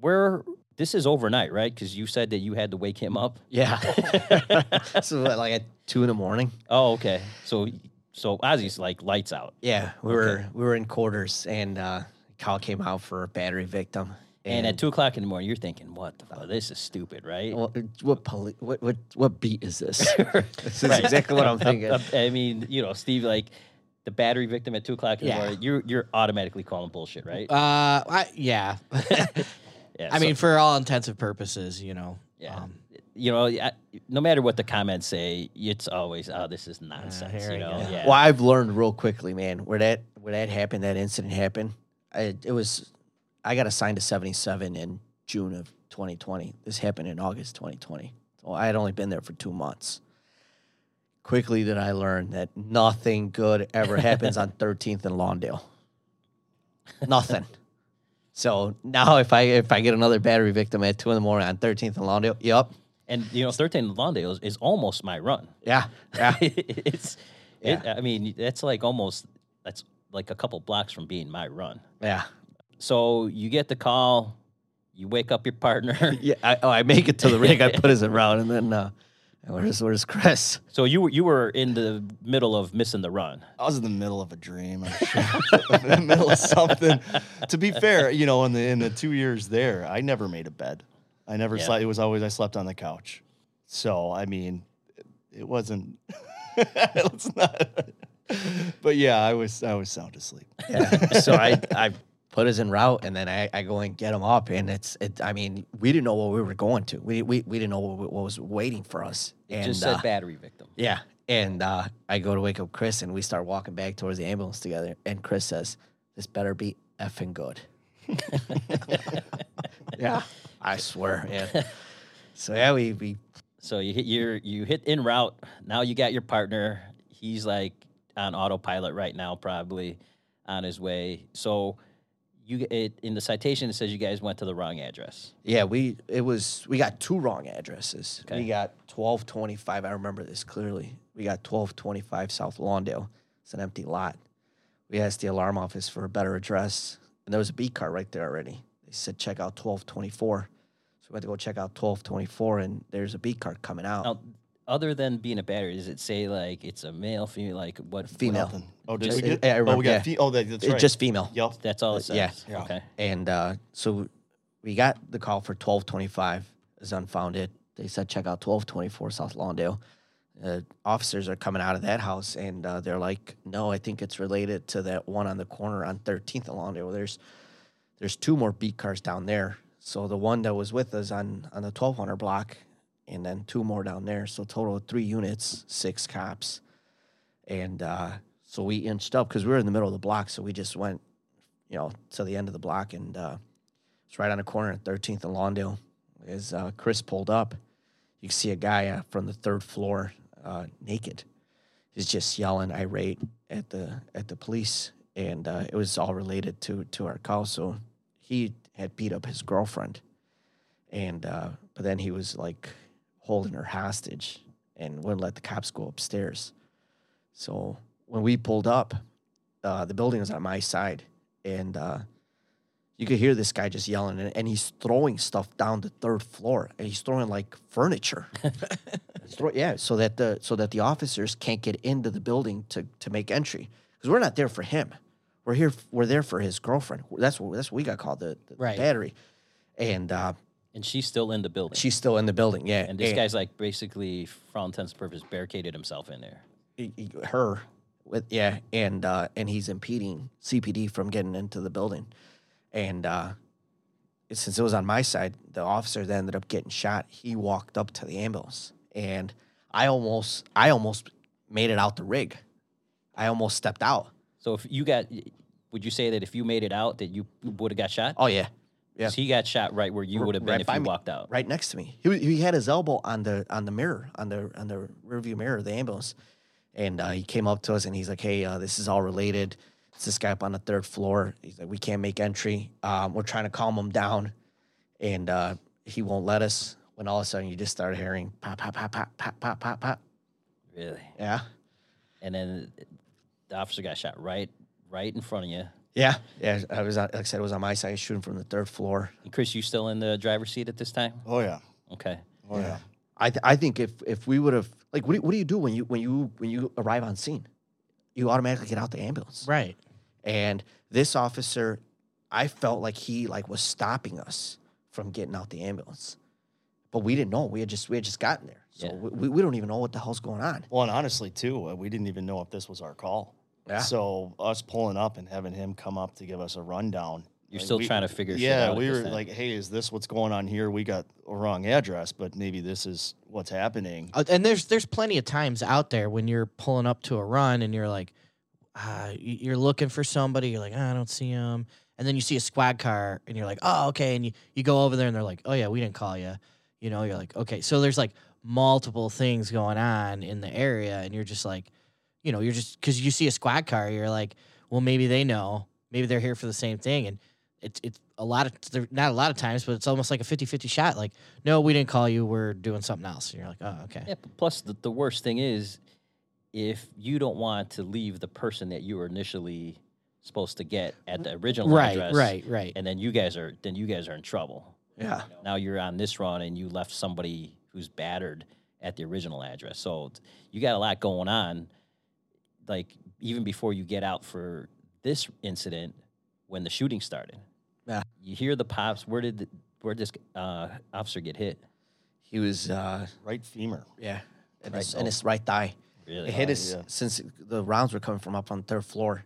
Where this is overnight, right? Because you said that you had to wake him up. yeah. so like at two in the morning. Oh, okay. So so Ozzy's like lights out. Yeah, we were we were in quarters, and uh, call came out for a battery victim. And at two o'clock in the morning, you're thinking, "What the fuck? This is stupid, right?" What what, poli- what what what beat is this? this is Right. exactly what I'm thinking. Uh, I mean, you know, Steve, like the battery victim at two o'clock in the Yeah. morning, you're you're automatically calling bullshit, right? Uh, I, yeah. Yeah. I so- mean, for all intensive purposes, you know, Yeah. Um, you know, I, no matter what the comments say, it's always, oh, this is nonsense. here you know, yeah. Well, I've learned real quickly, man. Where that where that happened, that incident happened. I, it was I got assigned to 77 in June of 2020. This happened in August 2020. So I had only been there for two months. Quickly did I learn that nothing good ever happens on 13th and Lawndale. Nothing. So now if I if I get another battery victim at two in the morning on 13th and Lawndale, yep, And, you know, 13 Lawndale is, is almost my run. yeah, yeah, it's, it, Yeah. I mean, that's like almost, that's like a couple blocks from being my run. yeah. So you get the call, you wake up your partner. Yeah, I, oh, I make it to the rig. I put his around, and then uh, where's where's Chris? so you were, you were in the middle of missing the run. I was in the middle of a dream. I'm sure. in the middle of something. To be fair, you know, in the in the two years there, I never made a bed. I never Yeah. slept. It was always I slept on the couch. So I mean, it, it wasn't. it's not. But yeah, I was I was sound asleep. Yeah. so I I put us in route, and then I, I go and get him up, and it's it. I mean, we didn't know what we were going to. We we, we didn't know what, what was waiting for us. It and just said uh, battery victim. yeah, and uh, I go to wake up Chris, and we start walking back towards the ambulance together, and Chris says, "This better be effing good." yeah, I swear. Yeah. So yeah, we we So you hit your you hit in route. Now you got your partner. He's like on autopilot right now, probably on his way. So you it in the citation it says you guys went to the wrong address. Yeah, we it was we got two wrong addresses. Okay. We got twelve twenty five. I remember this clearly. We got twelve twenty five South Lawndale. It's an empty lot. We asked the alarm office for a better address, and there was a beat car right there already. They said check out twelve twenty four. So we went to go check out twelve twenty four, and there's a beat car coming out. Now, other than being a battery, does it say like it's a male, female, like what? Female. Nothing. Oh, did Just- we get? yeah, I oh, we got. yeah. Fe- oh, that, that's It's right. just female. Yep. That's all it says. yeah. Yeah. Okay. And uh, so we got the call for 1225 is unfounded. They said check out 1224 South Lawndale. Uh, officers are coming out of that house and uh, they're like, no, I think it's related to that one on the corner on 13th and Lawndale. There's there's two more beat cars down there. So the one that was with us on on the 1200 block, and then two more down there. So total of three units, six cops, and uh, so we inched up because we were in the middle of the block. So we just went, you know, to the end of the block, and uh, it's right on the corner at 13th and Lawndale. As uh, Chris pulled up, you can see a guy uh, from the third floor, uh, naked. He's just yelling irate at the at the police, and uh, it was all related to to our call. So he had beat up his girlfriend, and but then he was like holding her hostage and wouldn't let the cops go upstairs. So when we pulled up, uh, the building was on my side, and uh, you could hear this guy just yelling, and, and he's throwing stuff down the third floor, and he's throwing like furniture. Throw- yeah, so that the so that the officers can't get into the building to to make entry because we're not there for him. We're here. We're there for his girlfriend. That's what that's what we got called the, the Right. battery, and uh, And she's still in the building. she's still in the building. Yeah, and this guy's like basically, for all intents and purposes, barricaded himself in there. her with yeah and uh and he's impeding cpd from getting into the building and uh since it was on my side the officer that ended up getting shot he walked up to the ambulance and i almost i almost made it out the rig i almost stepped out So if you got, would you say that if you made it out, that you would have got shot? oh yeah yeah. He got shot right where you would have been right if you walked out. Right next to me. He, he had his elbow on the on the mirror, on the on the rearview mirror of the ambulance. And uh, he came up to us and he's like, "Hey, uh, this is all related. It's this guy up on the third floor. He's like, we can't make entry. Um, we're trying to calm him down, and uh, he won't let us." When all of a sudden you just start hearing pop, pop, pop, pop, pop, pop, pop, pop. Really? Yeah. And then the officer got shot right, right in front of you yeah, yeah. I was on, like I said, it was on my side, shooting from the third floor. And Chris, you still in the driver's seat at this time? Oh yeah. Okay. Oh yeah. I th- I think if if we would have like what do, what do you do when you when you when you arrive on scene? You automatically get out the ambulance. Right. And this officer, I felt like he like was stopping us from getting out the ambulance, but we didn't know. We had just we had just gotten there, so Yeah. we, we don't even know what the hell's going on. Well, and honestly, too, uh, we didn't even know if this was our call. Yeah. So us pulling up and having him come up to give us a rundown, You're Like, still we- trying to figure shit Yeah, out at we were time. like, hey, is this what's going on here? We got a wrong address, but maybe this is what's happening. Uh, and there's there's plenty of times out there when you're pulling up to a run and you're like, uh, you're looking for somebody. You're like, "Ah, I don't see him, And then you see a squad car and you're like, oh, okay. And you, you go over there and they're like, oh, yeah, we didn't call you. You know, you're like, okay. So there's like multiple things going on in the area. And you're just like, you know, you're just, because you see a squad car, you're like, well, maybe they know. Maybe they're here for the same thing. And it's, it's a lot of, they're- not a lot of times, but it's almost like a 50 50 shot. Like, no, we didn't call you. We're doing something else. And you're like, oh, okay. Yeah, plus the, the worst thing is if you don't want to leave the person that you were initially supposed to get at the original Right, address, right, right. and then you guys are then you guys are in trouble. Yeah. Now you're on this run and you left somebody who's battered at the original address. So you got a lot going on. Like even before you get out for this incident, when the shooting started, Yeah. you hear the pops. Where did the, where did this uh, officer get hit? He was, uh, Right femur. yeah, and, Right his, in his right thigh. Really? It hit Oh, his, yeah. since the rounds were coming from up on the third floor,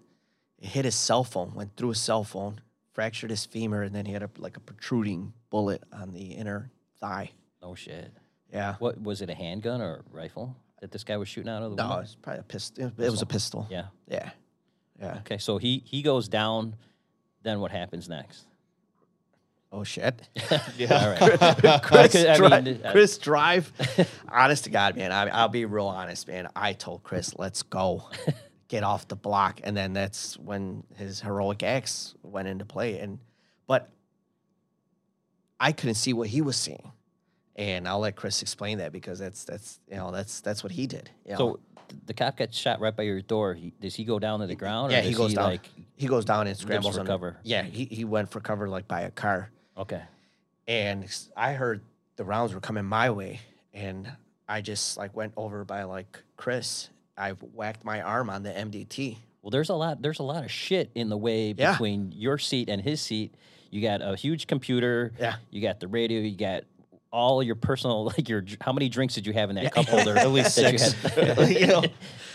it hit his cell phone, went through his cell phone, fractured his femur, and then he had a, like a protruding bullet on the inner thigh. No shit. Yeah. What was it? A handgun or a rifle that this guy was shooting out of the No, window? it's probably a pistol. It was a pistol. Yeah. Yeah. Yeah. Okay, so he he goes down. Then what happens next? Oh shit. Yeah. All right. Chris, I Dri- mean, uh, Chris Drive. honest to God, man. I, I'll be real honest, man. I told Chris, let's go. Get off the block. And then that's when his heroic acts went into play. And but I couldn't see what he was seeing. And I'll let Chris explain that because that's that's you know, that's that's what he did. you know. So the cop got shot right by your door. He, does he go down to the ground? or yeah, he goes down. Like, he goes down and scrambles for under- cover. Yeah, he, he went for cover like by a car. okay. and I heard the rounds were coming my way, and I just like went over by like Chris. I whacked my arm on the MDT. Well, there's a lot. There's a lot of shit in the way Yeah. between your seat and his seat. You got a huge computer. Yeah. You got the radio. You got all your personal like your. How many drinks did you have in that cup holder? At least that you six. had? you know,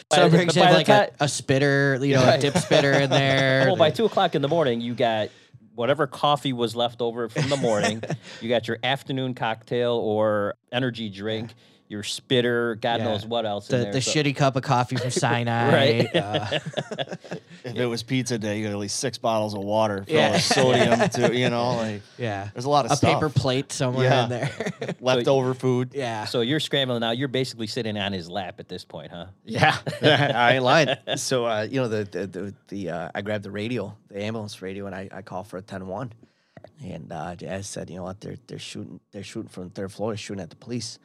By Some the- rigs by have like a, a spitter, you know, Right. a dip spitter in there. Well, by two o'clock in the morning, you got whatever coffee was left over from the morning. you got your afternoon cocktail or energy drink, your spitter, God Yeah. knows what else. in the, there. the So- shitty cup of coffee from Sinai. Right. uh, If it was pizza day, you got at least six bottles of water, fill Yeah. with sodium to you know, like yeah. there's a lot of stuff. A stuff. paper plate somewhere Yeah. in there. leftover food. yeah. So you're scrambling now. You're basically sitting on his lap at this point, huh? yeah, I ain't lying. So uh, you know the the the, the uh, I grabbed the radio, the ambulance radio, and I, I called for a 10-1. and uh, I said, you know what, they're they're shooting they're shooting from the third floor, they're shooting at the police.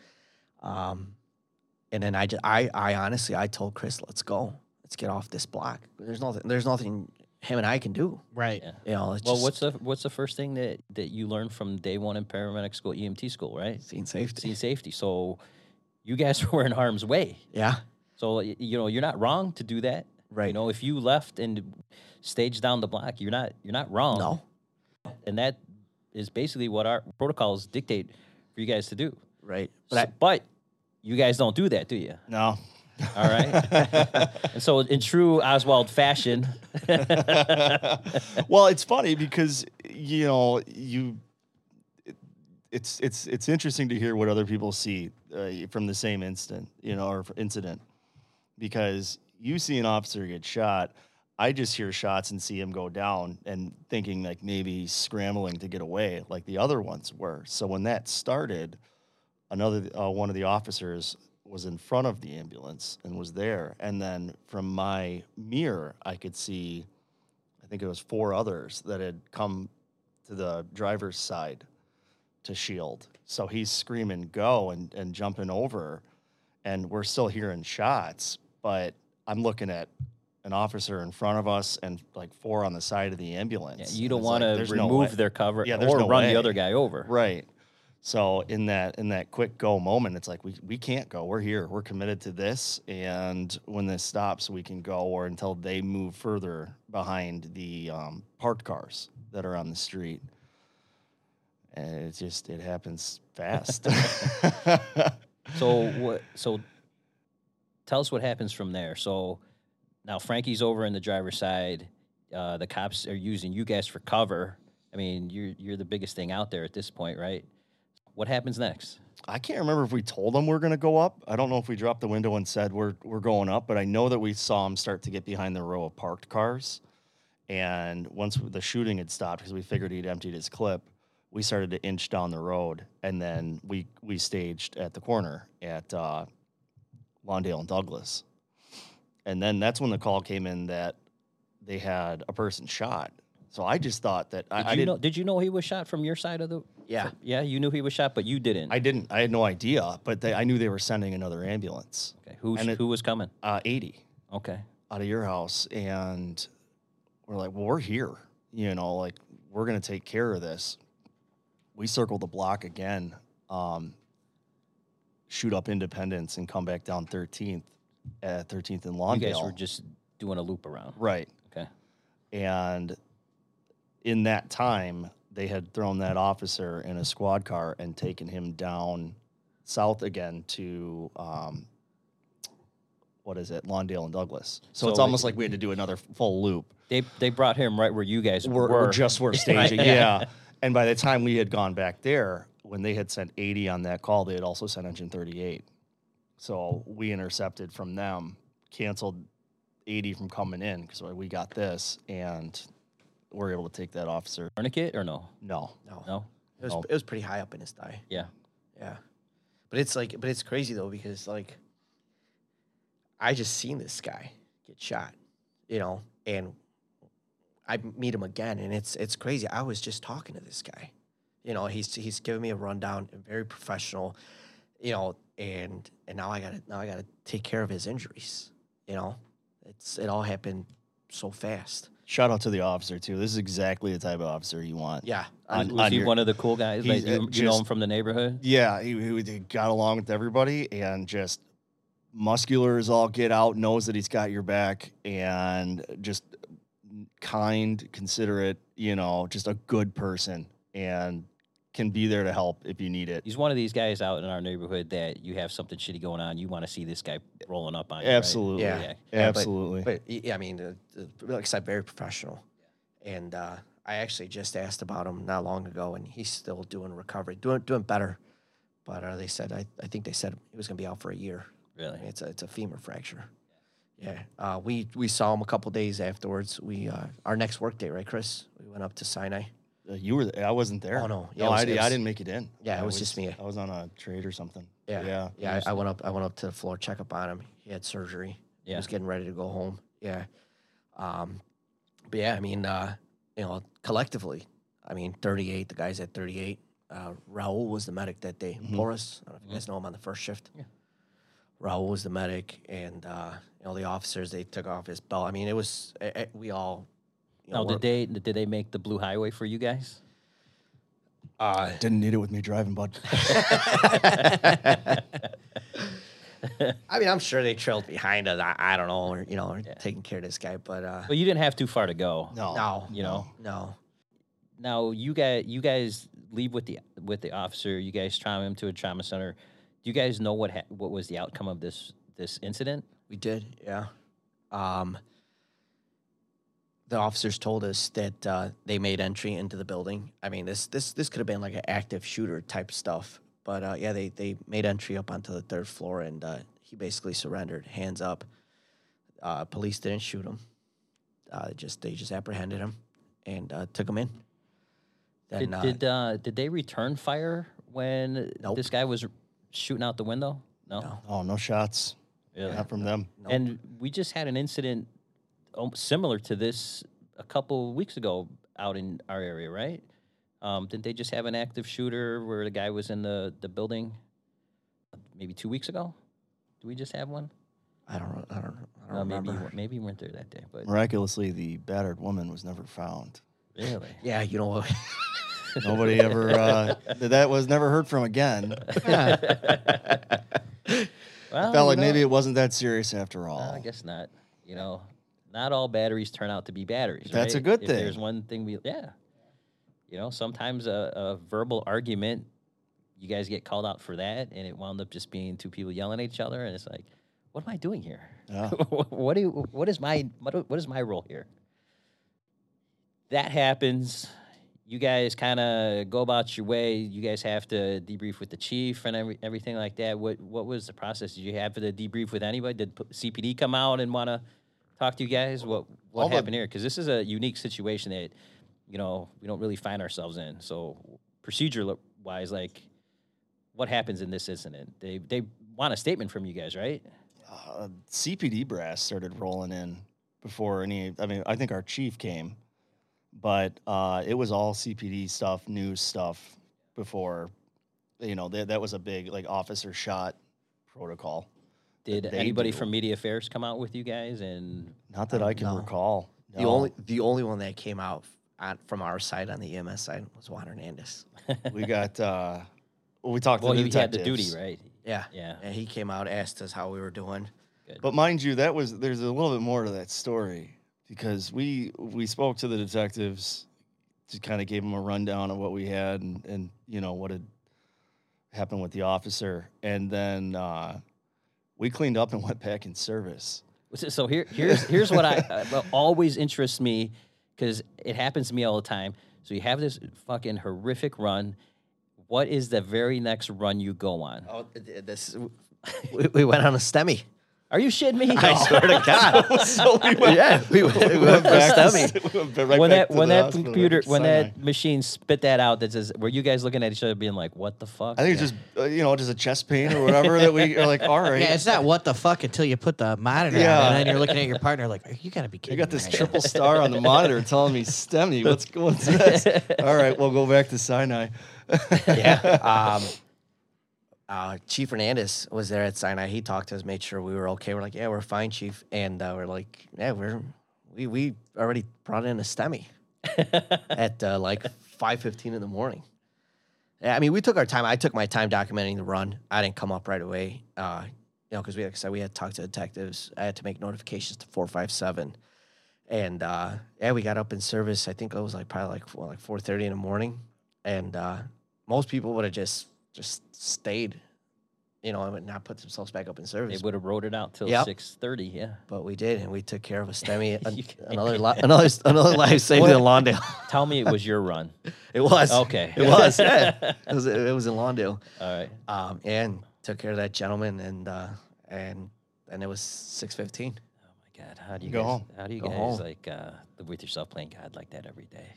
Um, and then I just I I honestly I told Chris, let's go, let's get off this block. There's nothing there's nothing him and I can do. Right. Yeah. You know, it's Well, just what's the what's the first thing that that you learned from day one in paramedic school, EMT school, right? scene safety. Scene safety. So you guys were in harm's way. Yeah, So you know you're not wrong to do that. Right. You know if you left and staged down the block, you're not you're not wrong. no, And that is basically what our protocols dictate for you guys to do. Right. But, I, but you guys don't do that, do you? No. All right. and so in true Oswald fashion, well, it's funny because you know you. it- It's it's it's interesting to hear what other people see uh, from the same instant, you know, or incident, because you see an officer get shot. I just hear shots and see him go down, and thinking like maybe he's scrambling to get away, like the other ones were. So when that started, another uh, one of the officers was in front of the ambulance and was there, and then from my mirror, I could see I think it was four others that had come to the driver's side to shield. So he's screaming go and, and jumping over, and we're still hearing shots, but I'm looking at an officer in front of us and like four on the side of the yeah, ambulance. you don't it's like, want to no remove way. their cover Yeah, or no run way. the other guy over. Right. So in that in that quick go moment, it's like we we can't go. We're here. We're committed to this, and when this stops, we can go, or until they move further behind the um, parked cars that are on the street. And it just it happens fast. So what? So tell us what happens from there. So now Frankie's over in the driver's side. Uh, the cops are using you guys for cover. I mean, you're you're the biggest thing out there at this point, right? What happens next? I can't remember if we told them we're going to go up. I don't know if we dropped the window and said we're we're going up, but I know that we saw them start to get behind the row of parked cars. And once the shooting had stopped, because we figured he'd emptied his clip, we started to inch down the road, and then we we staged at the corner at uh, Lawndale and Douglas. And then that's when the call came in that they had a person shot. So I just thought that Did I, I you didn't. know? Did you know he was shot from your side of the? Yeah. Yeah, you knew he was shot, but you didn't. I didn't. I had no idea, but they, I knew they were sending another ambulance. okay. Who and it- who was coming? Uh, 80 Okay. out of your house, and we're like, well, we're here. You know, like we're gonna take care of this. We circle the block again, um, shoot up Independence, and come back down 13th at 13th and Lawndale. You guys were just doing a loop around. right. Okay. And in that time, they had thrown that officer in a squad car and taken him down south again to um, what is it, Lawndale and Douglas. So, it's So almost it- like we had to do another full loop. They they brought him right where you guys We're, were. just were staging, yeah. And by the time we had gone back there, when they had sent 80 on that call, they had also sent engine 38. So we intercepted from them, canceled 80 from coming in because we got this, and we're able to take that officer. tourniquet or no? No, No. No. It was No. it was pretty high up in his thigh. Yeah. Yeah. But it's like but it's crazy though because like I just seen this guy get shot, you know, and I meet him again and it's it's crazy. I was just talking to this guy. You know, he's he's giving me a rundown, very professional, you know, and and now I got to now I got to take care of his injuries, you know. It's it all happened so fast. Shout out to the officer too. This is exactly the type of officer you want. Yeah. On- Was on he your- one of the cool guys? Like, you, uh, you know him from the neighborhood? Yeah, he, he, he got along with everybody and just muscular as all get out, knows that he's got your back, and just kind, considerate, you know, just a good person and can be there to help if you need it. He's one of these guys out in our neighborhood that you have something shitty going on. You want to see this guy rolling up on you. right? Absolutely. Yeah. Yeah. Yeah, Absolutely. But y- yeah, I mean, uh, uh, like I said, very professional. And uh, I actually just asked about him not long ago, and he's still doing recovery, doing doing better. But uh, they said I, I think they said he was going to be out for a year. I Really? mean, it's a it's a femur fracture. Yeah. Uh, we we saw him a couple days afterwards. We uh, our next work day, right, Chris? We went up to Sinai. Uh, you were there. I wasn't there. Oh, no. Yeah, no was- I, it di- I didn't make it in. Yeah, it I was just me. I was on a trade or something. Yeah. Yeah. Yeah. I, I went up. I went up to the floor check up on him. He had surgery. He Yeah. was getting ready to go home. Yeah. Um, but yeah, I mean, uh, you know, collectively, I mean, 38. The guys at 38. Uh, Raul was the medic that day. Mhm. Boris, I don't know if you guys know him on the first shift. Yeah. Raul was the medic, and uh, you know the officers. They took off his belt. I mean, it was eh, eh, we all. You know, Now, did they did they make the blue highway for you guys? Uh, Didn't need it with me driving, bud. I mean, I'm sure they trailed behind us. I, I don't know, or you know, or Yeah. taking care of this guy, but uh, Well, you didn't have too far to go. No. no, You know. no. Now you guys you guys leave with the with the officer. You guys trauma him to a trauma center. Do you guys know what ha- what was the outcome of this this incident? We did, yeah. Um, the officers told us that uh, they made entry into the building. I mean, this this this could have been like an active shooter type stuff, but uh, yeah, they they made entry up onto the third floor, and uh, he basically surrendered, hands up. Uh, police didn't shoot him. Uh, just they just apprehended him and uh, took him in. Then Did did, uh, did they return fire when Nope. this guy was shooting out the window? No. No. Oh, no shots. Really? Not from them. nope. And we just had an incident similar to this a couple weeks ago out in our area, right? Um, didn't they just have an active shooter where the guy was in the, the building maybe two weeks ago? Do we just have one? I don't know. I don't. I don't No, maybe you, remember. maybe you weren't there that day, but Miraculously, the battered woman was never found. really, Yeah, you know what? Nobody ever, uh, that was never heard from again. well, Felt like know, maybe it wasn't that serious after all. well, I guess not. You know, not all batteries turn out to be batteries. That's a good If There's one thing we, yeah. You know, sometimes a, a verbal argument, you guys get called out for that, and it wound up just being two people yelling at each other, and it's like, what am I doing here? Yeah. what do you, what is my what, what is my role here? That happens. you guys kind of go about your way. You guys have to debrief with the chief and every, everything like that. What what was the process? Did you have to debrief with anybody? Did CPD come out and want to talk to you guys? What what All the- happened here? Because this is a unique situation that you know we don't really find ourselves in. So procedure wise, like what happens in this incident? They they want a statement from you guys, right? uh, CPD brass started rolling in before any. I mean, I think our chief came, but uh, it was all CPD stuff, news stuff before. You know, that that was a big like officer shot protocol. Did they anybody do. from media affairs come out with you guys and Not that I can No. recall. The No. only the only one that came out on, from our side on the EMS side was Juan Hernandez. we got. uh well, we talked well, to the he had the duty, detectives. right? Yeah, Yeah. And he came out, asked us how we were doing. But mind you, that was there's a little bit more to that story because we we spoke to the detectives, just kind of gave them a rundown of what we had and and you know what had happened with the officer, and then uh, we cleaned up and went back in service. So- So here, here's here's what I uh, always interests me because it happens to me all the time. So you have this fucking horrific run. What is the very next run you go on? Oh, th- th- this we, we went on a STEMI. Are you shitting me? I swear to God. so we went, yeah, we went, we we went went back, to, we went right when back that when the that hospital, computer when that machine spit that out that says were you guys looking at each other being like what the fuck? I think it's just uh, you know just a chest pain or whatever that we are like all right. Yeah, it's not what the fuck until you put the monitor on, Yeah. and then you're looking at your partner like, you gotta be I kidding. got me this right now." triple star on the monitor telling me STEMI, What's what's this? All right, we'll go back to Sinai. yeah. Um, uh, Chief Hernandez was there at Sinai. He talked to us, made sure we were okay. We're like, yeah, we're fine, Chief. And uh, we're like, yeah, we're we we already brought in a STEMI at uh, like five fifteen in the morning. Yeah, I mean, we took our time. I took my time documenting the run. I didn't come up right away, uh, you know, because we like I said we had to talk to detectives. I had to make notifications to four five seven, and uh, yeah, we got up in service. I think it was like probably like well, like four thirty in the morning, and uh, most people would have just just stayed, you know, and would not put themselves back up in service. they would have wrote it out till Yep. six thirty. Yeah. But we did, and we took care of a STEMI, an- another li- another another life saved in Lawndale. Tell me it was your run. It was Okay. It was. Yeah. it was. It was in Lawndale. All right. um, and took care of that gentleman, and uh, and and it was six fifteen. Oh my God, how do you Go guys, home. How do you Go guys home. like uh, live with yourself playing God like that every day?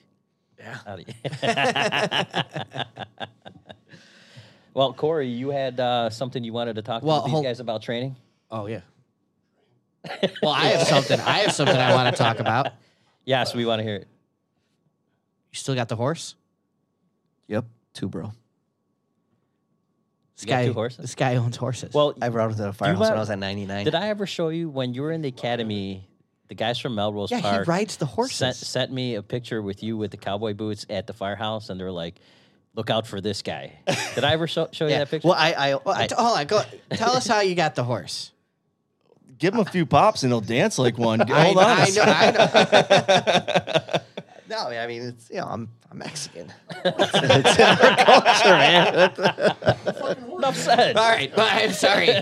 Yeah. How do you? Well, Corey, you had uh, something you wanted to talk Well, to these hold- guys about training. Oh yeah. well, I have something. I have something I want to talk about. Yes, we want to hear it. You still got the horse? Yep, two bro. This You got guy, two horses? This guy owns horses. Well, I rode him to the firehouse when I was at ninety nine. did I ever show you when you were in the academy? The guys from Melrose yeah, Park he rides the horses. sent, sent me a picture with you with the cowboy boots at the firehouse, and they're like, "Look out for this guy." Did I ever show, show you Yeah. that picture? Well, I, I, Well, I t- hold on. Go. Tell us how you got the horse. Give him a few pops and he'll dance like one. Hold know- on. a I know- I no, I mean it's you know I'm I'm Mexican. it's in our culture, man. Enough said. All right, but I'm sorry.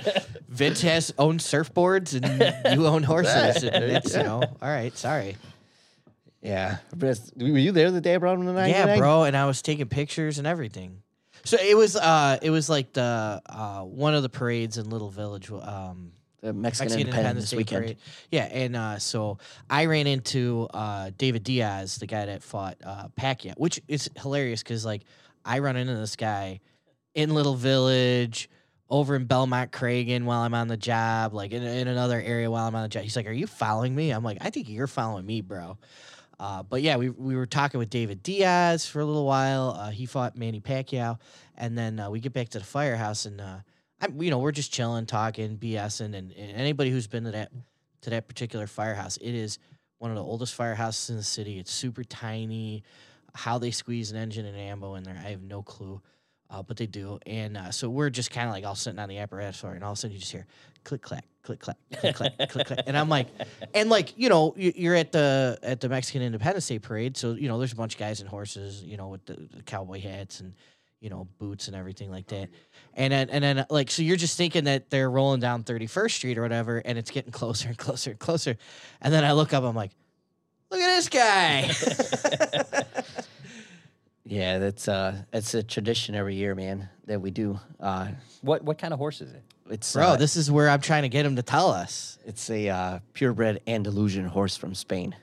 Vince has owned surfboards and you own horses. And it's, you know, all right, sorry. Yeah, were you there the day I brought him ninety nine? Yeah, bro, and I was taking pictures and everything. So it was uh it was like the uh one of the parades in Little Village um The Mexican, Mexican Independence, Independence Day weekend. parade. Yeah, and uh, so I ran into uh, David Diaz, the guy that fought uh, Pacquiao, which is hilarious because like I run into this guy in Little Village, over in Belmont Cragin while I'm on the job, like in, in another area while I'm on the job. He's like, "Are you following me?" I'm like, "I think you're following me, bro." Uh, but yeah, we we were talking with David Diaz for a little while. Uh, he fought Manny Pacquiao, and then uh, we get back to the firehouse, and uh, I'm, you know, we're just chilling, talking, BSing, and, and anybody who's been to that to that particular firehouse, it is one of the oldest firehouses in the city. It's super tiny. How they squeeze an engine and ammo in there, I have no clue, uh, but they do. And uh, so we're just kind of like all sitting on the apparatus and all of a sudden you just hear click clack, click clack, click clack, click clack, and I'm like, and like you know, you- you're at the at the Mexican Independence Day parade, so you know there's a bunch of guys in horses, you know, with the, the cowboy hats and you know boots and everything like that. And then and then like so you're just thinking that they're rolling down 31st Street or whatever, and it's getting closer and closer and closer. And then I look up, I'm like, look at this guy. Yeah, that's uh, it's a tradition every year, man, that we do. Uh, What what kind of horse is it? It's Bro, uh, this is where I'm trying to get him to tell us. it's a uh, purebred Andalusian horse from Spain.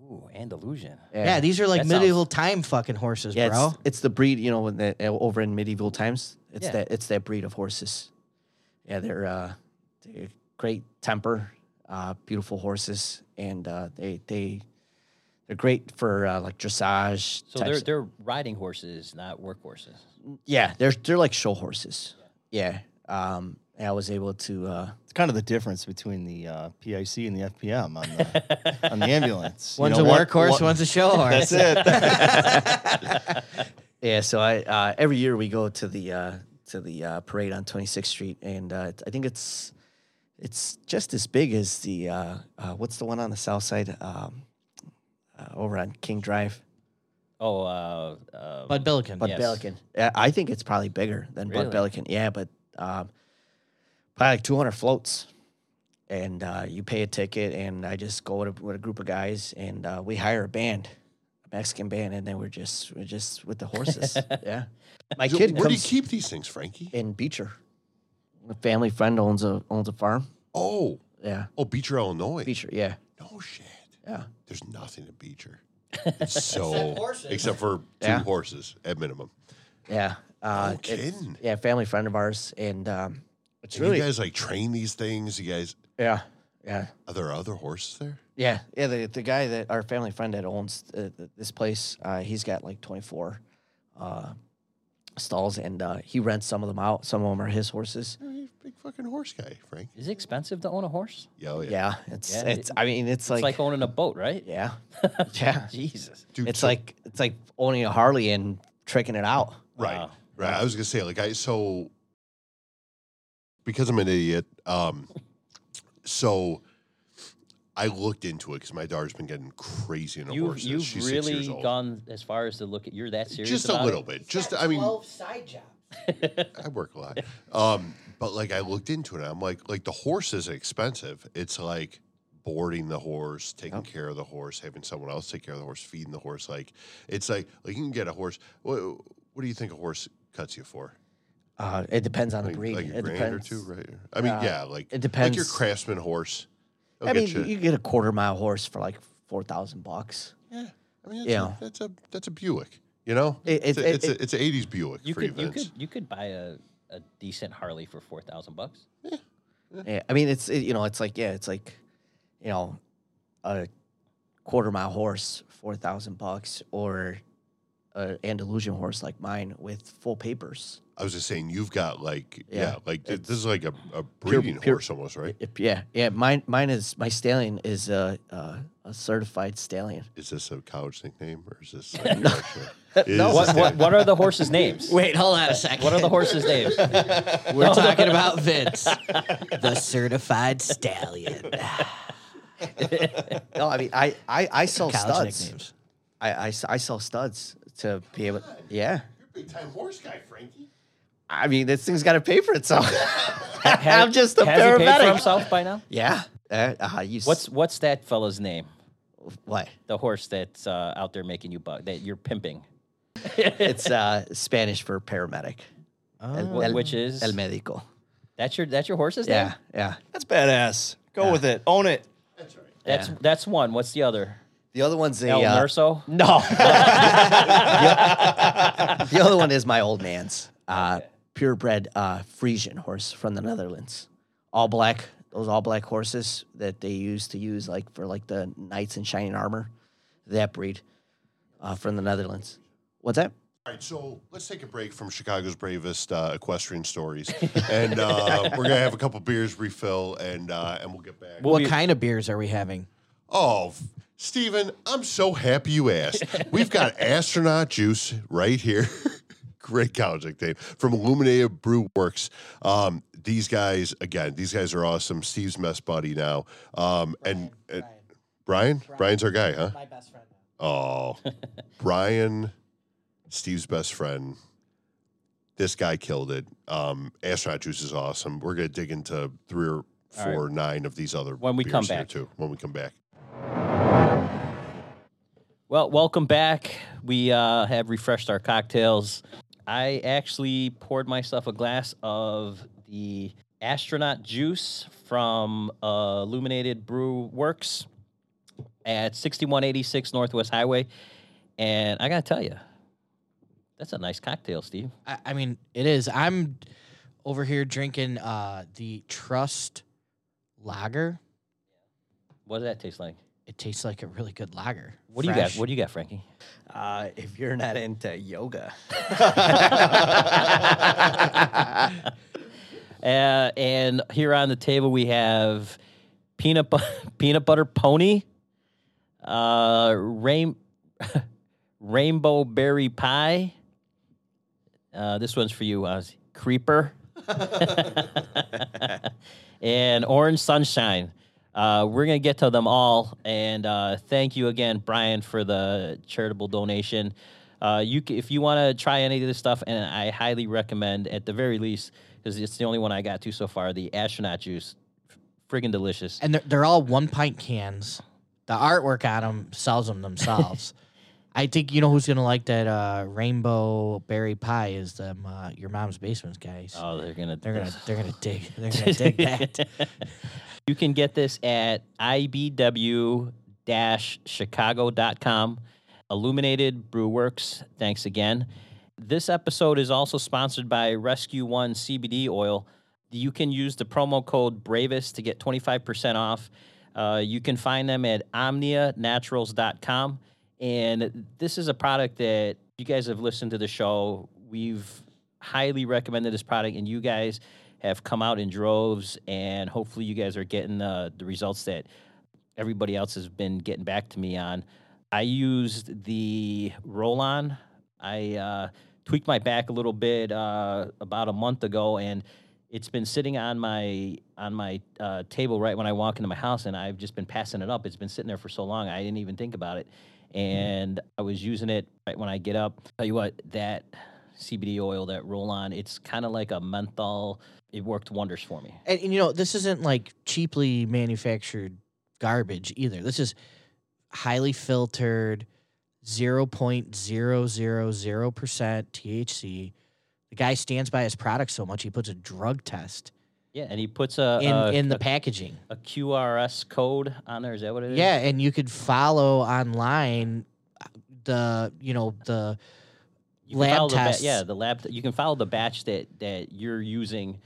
Ooh, Andalusian. Yeah, these are like That sounds- medieval time fucking horses, Yeah, bro. it's, it's the breed, you know, when the, uh, over in medieval times, it's Yeah. that it's that breed of horses. Yeah, they're uh, they're great temper, uh, beautiful horses, and uh, they they they're great for uh, like dressage. So they're they're riding horses, not work horses. yeah, they're they're like show horses. Yeah, um, and I was able to. Uh, It's kind of the difference between the uh, PIC and the FPM on the on the ambulance. You One's know, a workhorse, one- one's a show horse. That's it. Yeah, so I uh, every year we go to the uh, to the uh, parade on 26th Street, and uh, I think it's it's just as big as the uh, uh, what's the one on the south side um, uh, over on King Drive, Oh, uh, uh, Bud Billiken. Bud Yes. Billiken. Yeah, I think it's probably bigger than Really? Bud Billiken. Yeah, but um, probably like 200 floats, and uh, you pay a ticket, and I just go with a, with a group of guys, and uh, we hire a band. a Mexican band, and then we're just we're just with the horses. yeah, my So kid where do you keep these things, Frankie? in Beecher. A family friend owns a owns a farm. Oh, Yeah, oh, Beecher, Illinois. Beecher. Yeah, No shit. yeah. There's nothing in Beecher. It's so except for two Yeah. horses at minimum. Yeah. Uh, No kidding. Yeah, family friend of ours, and um, it's And really you guys like train these things. You guys, yeah, yeah, are there other horses there? yeah, yeah. The the guy that our family friend that owns uh, th- this place, uh, he's got like twenty four uh, stalls, and uh, he rents some of them out. Some of them are his horses. You're a big fucking horse guy, Frank. is it expensive to own a horse? Yeah, oh, yeah. Yeah, it's Yeah, it's. it- I mean, it's It's like, like, owning a boat, right? yeah, yeah. Jesus. Dude, It's so- like it's like owning a Harley and tricking it out. right, Wow. right. I was gonna say like I so because I'm an idiot. Um, so I looked into it because my daughter's been getting crazy into You horses. you've She's six years really old. gone as far as to look at you're that serious. just a about little it? bit. Just I mean, side jobs. I work a lot. Um, but like I looked into it, I'm like, like the horse is expensive. It's like boarding the horse, taking care of the horse, having someone else take care of the horse, feeding the horse. Like it's like like you can get a horse. What, what do you think a horse cuts you for? Uh, it depends on Like, the breed. like a it grand depends. or two, right? I mean, Uh, yeah, like it depends. Like your craftsman horse. they'll I mean, get you, you- you get a quarter mile horse for like four thousand bucks. yeah, I mean, that's, Yeah. a, that's a that's a Buick. You know, It- it's, it- a, it's, it- a, it's an '80s Buick You for could you could you could buy a, a decent Harley for four thousand bucks. Yeah, I mean, it's it, you know, it's like yeah, it's like, you know, a quarter mile horse, four thousand bucks, or an Andalusian horse like mine with full papers. I was just saying, you've got like yeah, Yeah, like th- this is like a, a breeding pure- horse almost, right? If, yeah, yeah, mine mine is my stallion is a a, a certified stallion. Is this a college nickname or is this like your actual- No. What, what what are the horses' names? Wait, hold on a second. What are the horses' names? We're talking about Vince, the certified stallion. No, I mean, I I, I sell College studs. nicknames. I sell studs to be able. Yeah, You're a big time horse guy, Frankie. I mean, this thing's got to pay for itself. I'm just a has he paid for paramedic. himself by now? yeah. Uh, uh, you s- What's what's that fella's name? what? The horse that's uh, out there making you buck that you're pimping, It's uh, Spanish for paramedic. El- Wh- el- which is El médico. that's your that's your horse's Yeah, name. yeah. Yeah. That's badass. Go with it. Own it. That's Yeah. that's one. What's the other? The other one's a El uh, Nurso. no. the other one is my old man's uh, purebred uh, Frisian horse from the Netherlands. All black. Those all black horses that they used to use like for like the knights in shining armor. That breed uh, from the Netherlands. What's that? All right, so let's take a break from Chicago's bravest uh, equestrian stories, and uh, we're gonna have a couple beers refill, and uh, and we'll get back. We'll what be- kind of beers are we having? Oh, f- Steven, I'm so happy you asked. We've got astronaut juice right here. Great college nickname from Illuminated Brew Works. Um, these guys, again, these guys are awesome. Steve's mess buddy now. Um, and, and Brian? Brian's our guy, huh? My best friend. Oh, Brian, Steve's best friend. This guy killed it. Um, Astronaut Juice is awesome. We're gonna dig into three or four, right. nine of these other When we come beers here, back. too. When we come back. Well, welcome back. We uh, have refreshed our cocktails. I actually poured myself a glass of the astronaut juice from uh, Illuminated Brew Works at 6186 Northwest Highway. And I got to tell you, that's a nice cocktail, Steve. I, I mean, it is. I'm over here drinking uh, the Trust Lager. What does that taste like? It tastes like a really good lager. What do you got? Fresh. What do you got, Frankie? Uh, if you're not into yoga, Uh, and here on the table we have peanut bu- peanut butter pony, uh, rain- rainbow berry pie. Uh, this one's for you, Oz. Creeper, and orange sunshine. Uh, we're gonna get to them all, and uh, thank you again, Brian, for the charitable donation. Uh, you, c- if you want to try any of this stuff, and I highly recommend, at the very least, because it's the only one I got to so far, the astronaut juice, friggin' delicious. and they're, they're all one pint cans. The artwork on them sells them themselves. I think you know who's gonna like that uh, rainbow berry pie is them uh, your mom's basement guys. Oh, they're gonna, they're gonna they're gonna dig they're gonna dig that. you can get this at ibw-chicago.com. Illuminated Brew Works. Thanks again. This episode is also sponsored by Rescue One CBD oil. You can use the promo code Bravest to get 25% off. Uh, you can find them at omnianaturals.com. And this is a product that you guys have listened to the show. We've highly recommended this product, and you guys have come out in droves. And hopefully, you guys are getting uh, the results that everybody else has been getting back to me on. I used the roll on. I uh, tweaked my back a little bit uh, about a month ago, and it's been sitting on my on my uh, table right when I walk into my house, and I've just been passing it up. It's been sitting there for so long, I didn't even think about it, Mm-hmm. and I was using it right when I get up. Tell you what, that CBD oil, that roll on, it's kind of like a menthol. It worked wonders for me. And, and, you know this isn't like cheaply manufactured garbage either. This is highly filtered, zero point zero zero zero percent THC. The guy stands by his product so much he puts a drug test Yeah, and he puts a in a, in the a, packaging. a QRS code on there. Is that what it is? Yeah, and you could follow online the you know the You lab follow the ba- yeah, the lab. you can follow the batch that that you're using,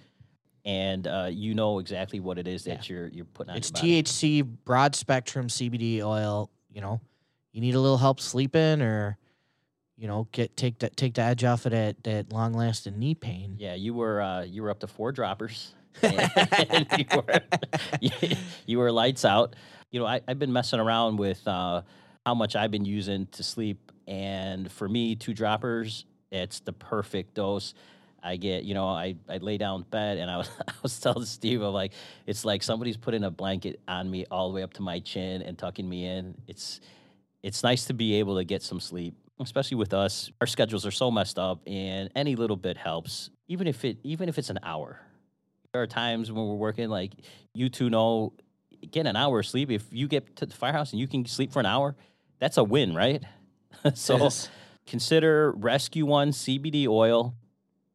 and uh, you know exactly what it is that you're you're putting on. it's your body. THC broad spectrum CBD oil. You know, you need a little help sleeping, or you know, get take that take the edge off of that that long lasting knee pain. Yeah, you were uh, you were up to four droppers. you, were, you, were lights out. You know, I, I've been messing around with uh, how much I've been using to sleep, and for me, two droppers, it's the perfect dose. I get, you know, I, I lay down bed and I was I was telling Steve, I'm like, it's like somebody's putting a blanket on me all the way up to my chin and tucking me in. It's it's nice to be able to get some sleep, especially with us. Our schedules are so messed up, and any little bit helps. Even if it even if it's an hour. There are times when we're working, like you two know, get an hour of sleep. If you get to the firehouse and you can sleep for an hour, that's a win, right? so Yes. consider Rescue One CBD oil.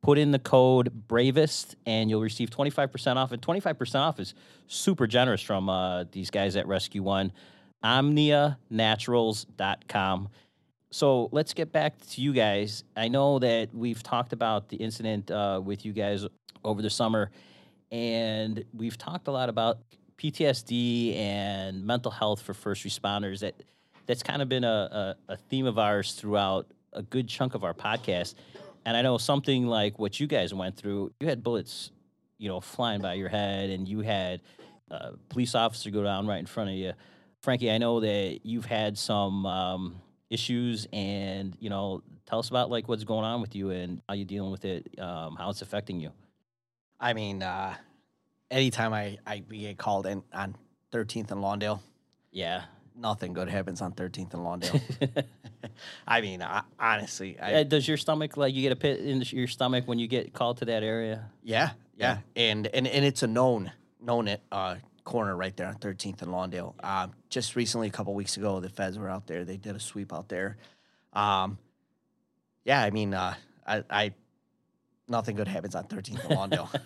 Put in the code Bravest, and you'll receive 25% off. And 25% off is super generous from uh, these guys at Rescue One. OmniaNaturals.com. So let's get back to you guys. I know that we've talked about the incident uh, with you guys over the summer, and we've talked a lot about PTSD and mental health for first responders. That that's kind of been a, a, a theme of ours throughout a good chunk of our podcast. And I know something like what you guys went through. You had bullets, you know, flying by your head, and you had a police officer go down right in front of you. Frankie, I know that you've had some um, issues, and you know, tell us about like what's going on with you and how you're dealing with it, um, how it's affecting you. I mean, uh, anytime I, I get called in on 13th and Lawndale, Yeah, nothing good happens on 13th and Lawndale. I mean, I, honestly, I, Uh, Does your stomach like you get a pit in your stomach when you get called to that area? yeah, yeah, and and and it's a known known it uh, corner right there on 13th and Lawndale. Um, just recently, a couple weeks ago, the feds were out there. They did a sweep out there. Um, yeah, I mean, uh, I, I nothing good happens on 13th and Lawndale.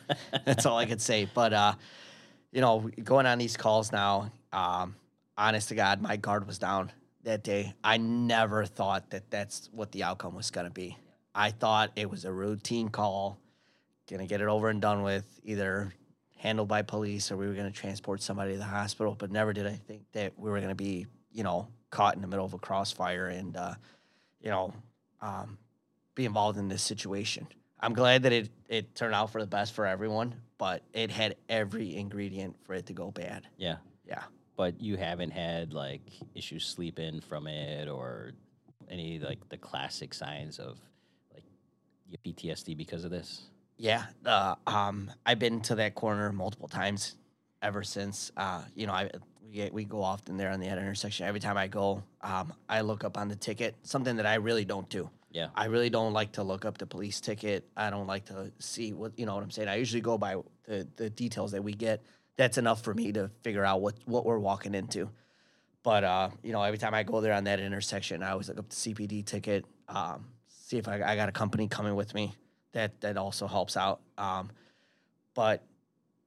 That's all I could say. But uh, you know, going on these calls now, um, honest to God, my guard was down that day. I never thought that that's what the outcome was going to be. I thought it was a routine call, gonna get it over and done with, either handled by police or we were gonna transport somebody to the hospital. But never did I think that we were gonna be, you know, caught in the middle of a crossfire and, uh, you know, um, be involved in this situation. I'm glad that it it turned out for the best for everyone, but it had every ingredient for it to go bad. Yeah. Yeah. But you haven't had like issues sleeping from it or any like the classic signs of like your PTSD because of this? Yeah, uh, um, I've been to that corner multiple times ever since. Uh, you know, I we, we go often there on the intersection. Every time I go, um, I look up on the ticket. Something that I really don't do. Yeah. I really don't like to look up the police ticket. I don't like to see what you know what I'm saying. I usually go by the the details that we get. That's enough for me to figure out what what we're walking into. But uh, you know, every time I go there on that intersection, I always look up the CPD ticket. Um, see if I, I got a company coming with me. That that also helps out. Um, but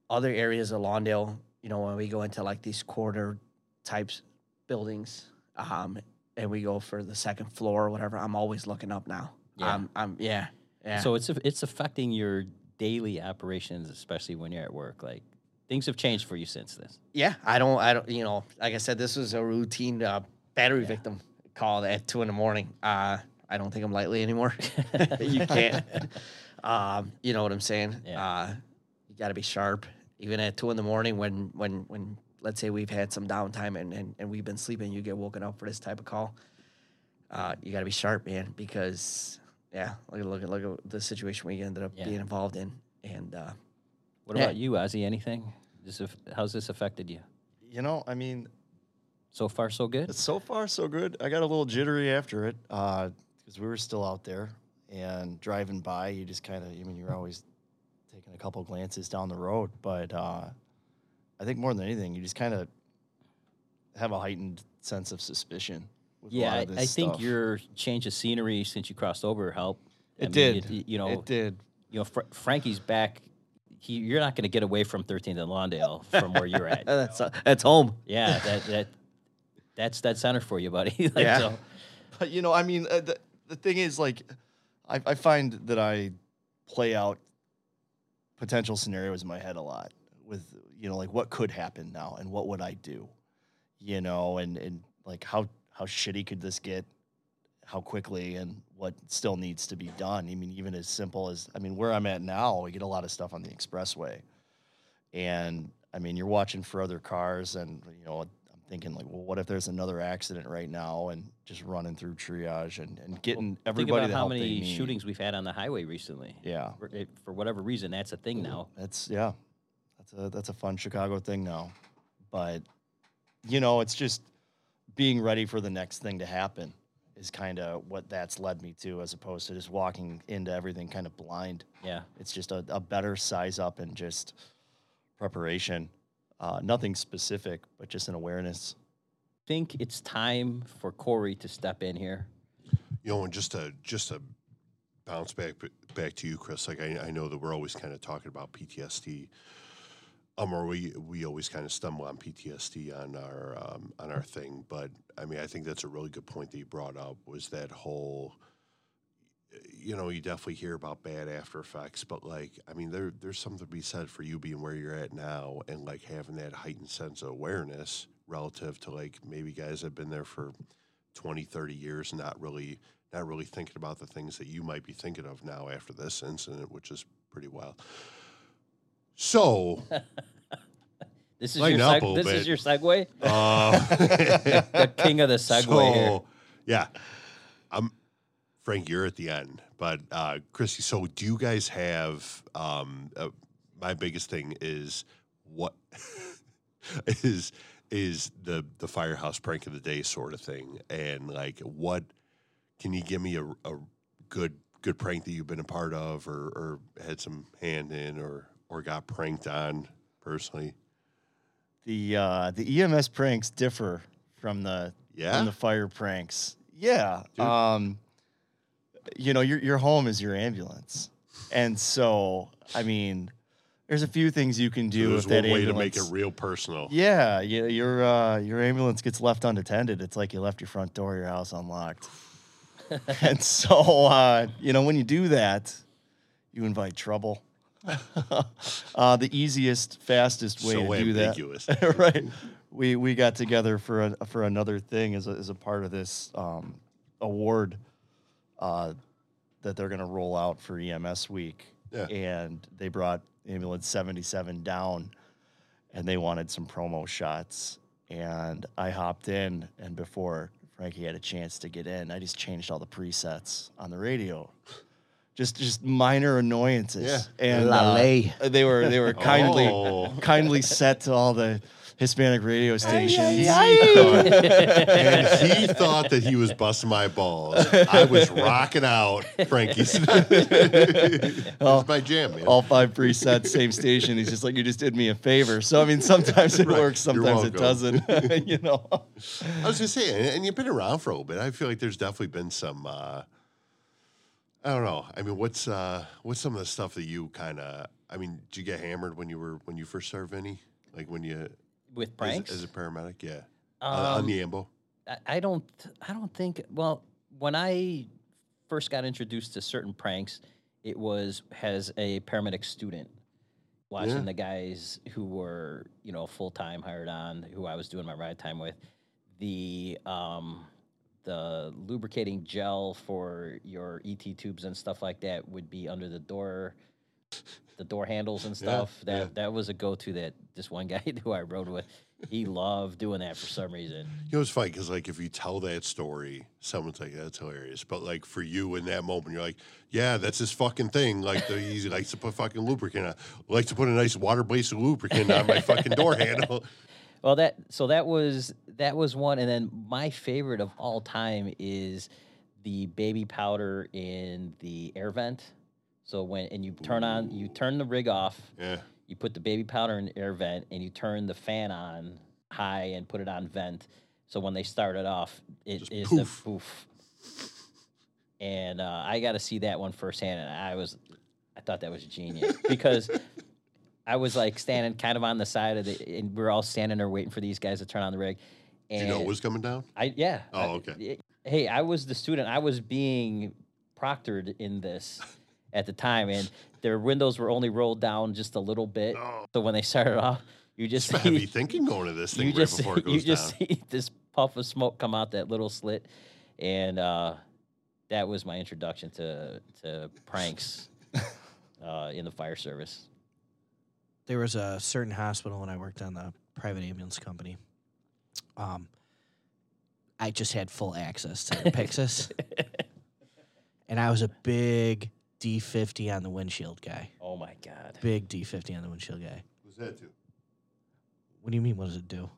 other areas of Lawndale, you know, when we go into like these quarter types buildings, um, and we go for the second floor or whatever, I'm always looking up now. Yeah. Um, I'm yeah. Yeah. So it's it's affecting your daily operations, especially when you're at work. Like things have changed for you since this. Yeah, I don't, I don't, you know, like I said, this was a routine uh, battery victim call at two in the morning. Uh, I don't take them lightly anymore. you can't. um, you know what I'm saying? Yeah. Uh, you got to be sharp, even at two in the morning when, when, when, let's say we've had some downtime and, and, and we've been sleeping, you get woken up for this type of call. Uh, you got to be sharp, man, because yeah, look at look at look at the situation we ended up Yeah. being involved in, and uh, What Yeah. about you, Ozzy? Anything? This how's this affected you? You know, I mean, So far, so good. so far so good. I got a little jittery after it because we were still out there and driving by. You just kind of, I mean, you're always taking a couple glances down the road, but uh, I think more than anything, you just kind of have a heightened sense of suspicion. With a Yeah, lot I, of this I think your change of scenery since you crossed over helped. I It mean, did. it- you know, it did. you know, Fr- Frankie's back. He, you're not going to get away from 13th and Lawndale from where you're at. that's uh, that's home. Yeah, that that that's that center for you, buddy. Like, Yeah. so- But you know, I mean, uh, the the thing is, like, I, I find that I play out potential scenarios in my head a lot with you know, like what could happen now and what would I do, you know, and and like how how shitty could this get, how quickly, and what still needs to be done. I mean, even as simple as I mean, where I'm at now, we get a lot of stuff on the expressway, and I mean, you're watching for other cars, and you know, I'm thinking like, well, what if there's another accident right now, and just running through triage and, and getting Think everybody about the how many shootings we've had on the highway recently. Yeah, For, it, for whatever reason, that's a thing now. that's yeah, that's a that's a fun Chicago thing now, but you know, it's just being ready for the next thing to happen is kind of what that's led me to, as opposed to just walking into everything kind of blind. Yeah. It's just a, a better size up and just preparation. Uh, nothing specific, but just an awareness. I Think it's time for Corey to step in here. You know, and just to just to bounce back back to you, Chris. Like I, I know that we're always kind of talking about PTSD, um, or we we always kind of stumble on PTSD on our um, on our thing. But I mean, I think that's a really good point that you brought up. Was that whole you know, you definitely hear about bad after effects, but like, I mean, there there's something to be said for you being where you're at now and like having that heightened sense of awareness relative to like maybe guys that have been there for 20, 30 years, not really not really thinking about the things that you might be thinking of now after this incident, which is pretty wild. So, This is Lighten your seg- this bit. is your segue. uh, The king of the segue so, here. yeah, I'm Frank. You're at the end, but uh, Christy. So, do you guys have? Um, uh, my biggest thing is what is is the the firehouse prank of the day sort of thing, and like what can you give me a, a good good prank that you've been a part of, or, or had some hand in, or or got pranked on personally? the uh, the EMS pranks differ from the Yeah? from the fire pranks. Yeah. Dude. Um, you know, your your home is your ambulance, and so I mean, there's a few things you can do There's with that one way to make it real personal. Yeah, you, your uh, your ambulance gets left unattended. It's like you left your front door your house unlocked. and so, uh, you know, when you do that, you invite trouble. uh, the easiest, fastest way So to do that, right? We we got together for a, for another thing as a, as a part of this um, award uh, that they're going to roll out for EMS week, Yeah. and they brought ambulance seventy seven down and they wanted some promo shots. And I hopped in, and before Frankie had a chance to get in, I just changed all the presets on the radio. Just, just minor annoyances. Yeah. And La uh, they were, they were kindly, Oh. kindly set to all the Hispanic radio stations. and he thought that he was busting my balls. I was rocking out Frankie's. That's my jam, man. all five presets, same station. He's just like, you just did me a favor. So I mean, sometimes it Right. works, sometimes it doesn't. you know. I was gonna say, and- and you've been around for a little bit. I feel like there's definitely been some. Uh, I don't know. I mean, what's uh, what's some of the stuff that you kind of? I mean, did you get hammered when you were when you first started, any? Like when you With pranks? as a paramedic? Yeah, uh, on Um, the ambo. I- I don't I don't think well when I first got introduced to certain pranks it was as a paramedic student watching Yeah. the guys who were you know full time hired on who I was doing my ride time with the um the lubricating gel for your ET tubes and stuff like that would be under the door the door handles and Yeah, stuff that yeah. that was a go to that this one guy who I rode with he loved doing that for some reason You know, it's funny because like if you tell that story, someone's like, "That's hilarious," but like for you in that moment, you're like, "Yeah, that's his fucking thing." Like the, he likes to put fucking lubricant. on. likes to put a nice water based lubricant on my fucking door handle. Well, that so that was that was one, and then my favorite of all time is the baby powder in the air vent. So when and you turn on, you turn the rig off, Yeah, you put the baby powder in the air vent, and you turn the fan on high and put it on vent. So when they start it off, it Just is poof. the poof. And uh, I got to see that one firsthand, and I was, I thought that was genius because I was like standing kind of on the side of the, and we are all standing there waiting for these guys to turn on the rig. And you know what was coming down? I yeah. Oh, I- okay. Hey, I was the student. I was being proctored in this at the time, and their windows were only rolled down just a little bit. Oh. So when they started off, you just heavy see, thinking going to this thing right just before it goes you just down. see this puff of smoke come out that little slit, and uh, that was my introduction to to pranks uh, in the fire service. There was a certain hospital when I worked on the private ambulance company. Um, I just had full access to the Pyxis, and I was a big D50 on the windshield guy. Oh my god! Big D50 on the windshield guy. What's that do? What do you mean? What does it do?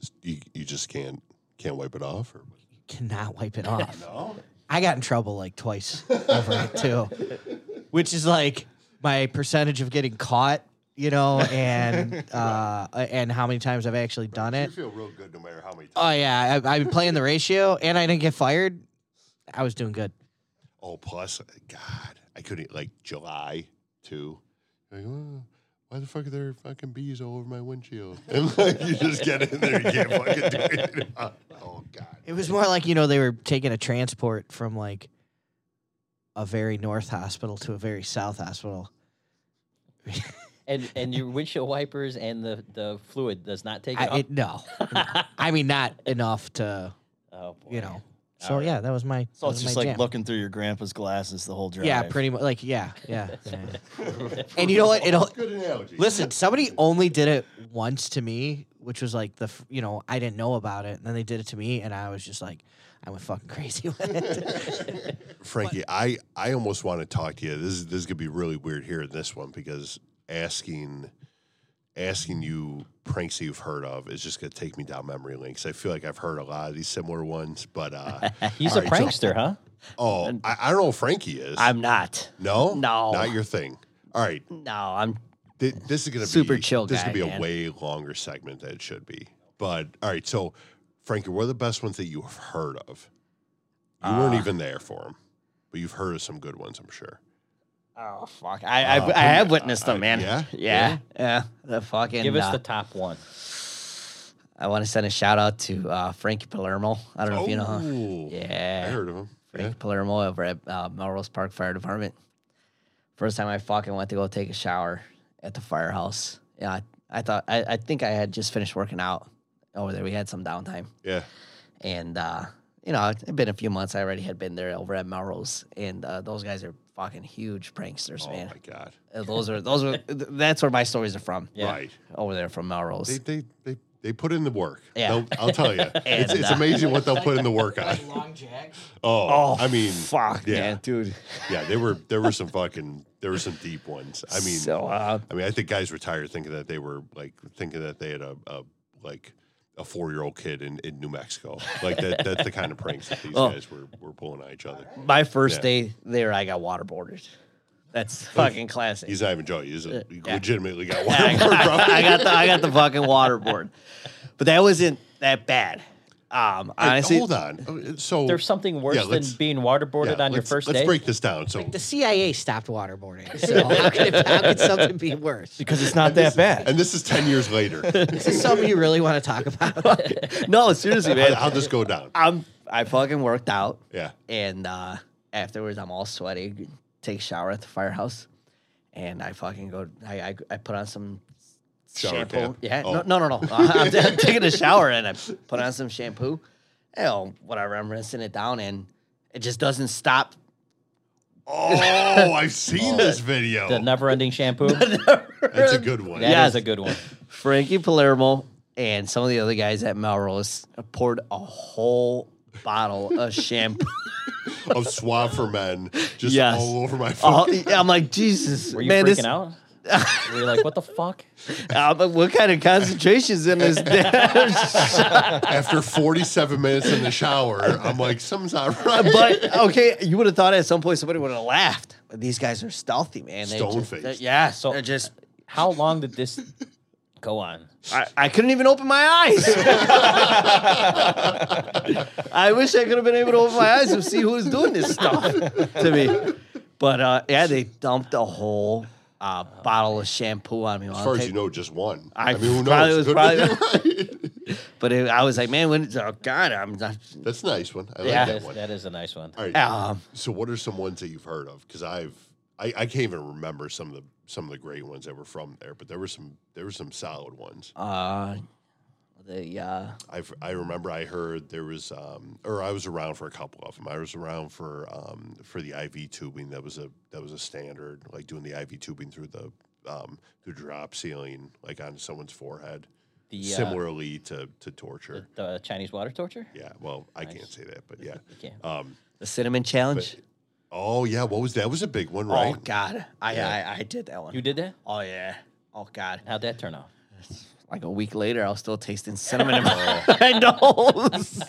Just you, you just can't can't wipe it off, or what? Cannot wipe it off. no? I got in trouble like twice over it too, which is like my percentage of getting caught, you know, and uh, and how many times I've actually done You it. feel real good no matter how many times. Oh yeah, I, I've been playing the ratio, and I didn't get fired. I was doing good. Oh, plus, God, I couldn't like July too. Like, oh, why the fuck are there fucking bees all over my windshield? And like you just get in there, you can't fucking do it. Oh God. It was more like you know they were taking a transport from like a very north hospital to a very south hospital. And and your windshield wipers and the the fluid does not take it I, off. it, no, no. I mean not enough to oh boy. you know. So All right. yeah, that was my. So it's just like jam. looking through your grandpa's glasses the whole drive. Yeah, pretty much. Like yeah, yeah. yeah. and you know what? It That's a good analogy. Listen, somebody only did it once to me, which was like the you know I didn't know about it, and then they did it to me, and I was just like, I went fucking crazy with it. Frankie, I I almost want to talk to you. This is this is gonna be really weird here in this one because asking asking you pranks that you've heard of is just gonna take me down memory links. I feel like I've heard a lot of these similar ones, but uh He's a right, so- prankster, huh? oh, I, I don't know if Frankie is. I'm not. no, No. not your thing. All right, No, I'm Thi- This is gonna be Super be chill This is guy, gonna be man. a way longer segment than it should be. But all right, so Frankie, what are the best ones that you have heard of? You weren't Uh, even there for them, but you've heard of some good ones, I'm sure. Oh fuck! I I, Uh, I have uh, witnessed them, man. yeah? yeah, yeah. The fucking. Give us uh, the top one. I want to send a shout out to uh, Frankie Palermo. I don't know if you know. Oh, Yeah, I heard of him. Yeah. Frankie Palermo over at uh, Melrose Park Fire Department. First time I fucking went to go take a shower at the firehouse. Yeah, I, I thought I, I think I had just finished working out over there. We had some downtime, Yeah. and uh, you know it'd been a few months. I already had been there over at Melrose, and uh, those guys are fucking huge pranksters, man. Oh man. my god. Uh, Those are those are th- that's where my stories are from. Yeah. Right. Over there from Melrose. They they they they put in the work. Yeah. They'll- I'll tell you. it's, it's uh, amazing what they'll put in the work on. Long Jack. Oh, I mean, fuck, yeah. man, dude. Yeah, there were there were some fucking there were some deep ones. I mean, so uh, I mean, I think guys retired thinking that they were like thinking that they had a, a like a four year old kid in, in New Mexico. Like that that's the kind of pranks that these Oh. guys were, were pulling on each other. my first Yeah. day there, I got waterboarded. That's oh, fucking classic. He's not even joking. He's a, uh, he yeah. legitimately got Yeah, I. I got the I got the fucking waterboard, but that wasn't that bad. Um, Hey, hold on. Uh, So There's something worse Yeah, than being waterboarded yeah, on your first let's- first let's break this down. So The CIA stopped waterboarding. So how could, it, how could something be worse? because it's not that bad. and this is ten years later. Is this something you really want to talk about? no, seriously, How, man. how'd this go down? I'm I fucking worked out, Yeah. and uh, afterwards I'm all sweaty. Take a shower at the firehouse, and I fucking go. I I, I put on some Shower shampoo. cap? Yeah, Oh. no, no, no, no. I'm, I'm taking a shower and I put on some shampoo. Hell, whatever. I'm rinsing it down, and it just doesn't stop. Oh, I've seen this video. the never-ending shampoo. That's a good one. That is Yes. a good one. Frankie Palermo and some of the other guys at Melrose poured a whole bottle of shampoo. Of Suave for Men just Yes. all over my Oh, phone. I'm like, Jesus, Were you man, freaking this, out? Were you like, what the fuck? Uh, but what kind of concentration's in this damn shot? After 47 minutes in the shower, I'm like, something's not right. But okay, you would have thought at some point somebody would have laughed. But these guys are stealthy, man. They just- Stone-faced. Yeah, So- they're just. How long did this go on? I, I couldn't even open my eyes. I wish I could have been able to open my eyes and see who was doing this stuff to me. But uh, yeah, they dumped a whole uh, bottle of shampoo on me. as far as you know, just one. I, I, mean, who probably knows? was Could probably, right. but it, I was like, man, when oh god, I'm not. That's a nice one. I like Yeah. That that is, one. that is a nice one. All right. Um, So, what are some ones that you've heard of? Because I've, I, I can't even remember some of the some of the great ones that were from there, but there were some there were some solid ones. uh, the uh, I've, I remember I heard there was, um, or I was around for a couple of them. I was around for um, for the IV tubing. That was a that was a standard, like doing the IV tubing through the um, through drop ceiling, like on someone's forehead. The, uh, Similarly to to torture. The Chinese water torture? Yeah. Well, I can't say that, but yeah. Um, the cinnamon challenge. oh yeah, what was that? Was a big one, right? Oh god, I, Yeah. I I did that one. You did that? Oh yeah. Oh god. How'd that turn out? Like a week later, I was still tasting cinnamon in my nose.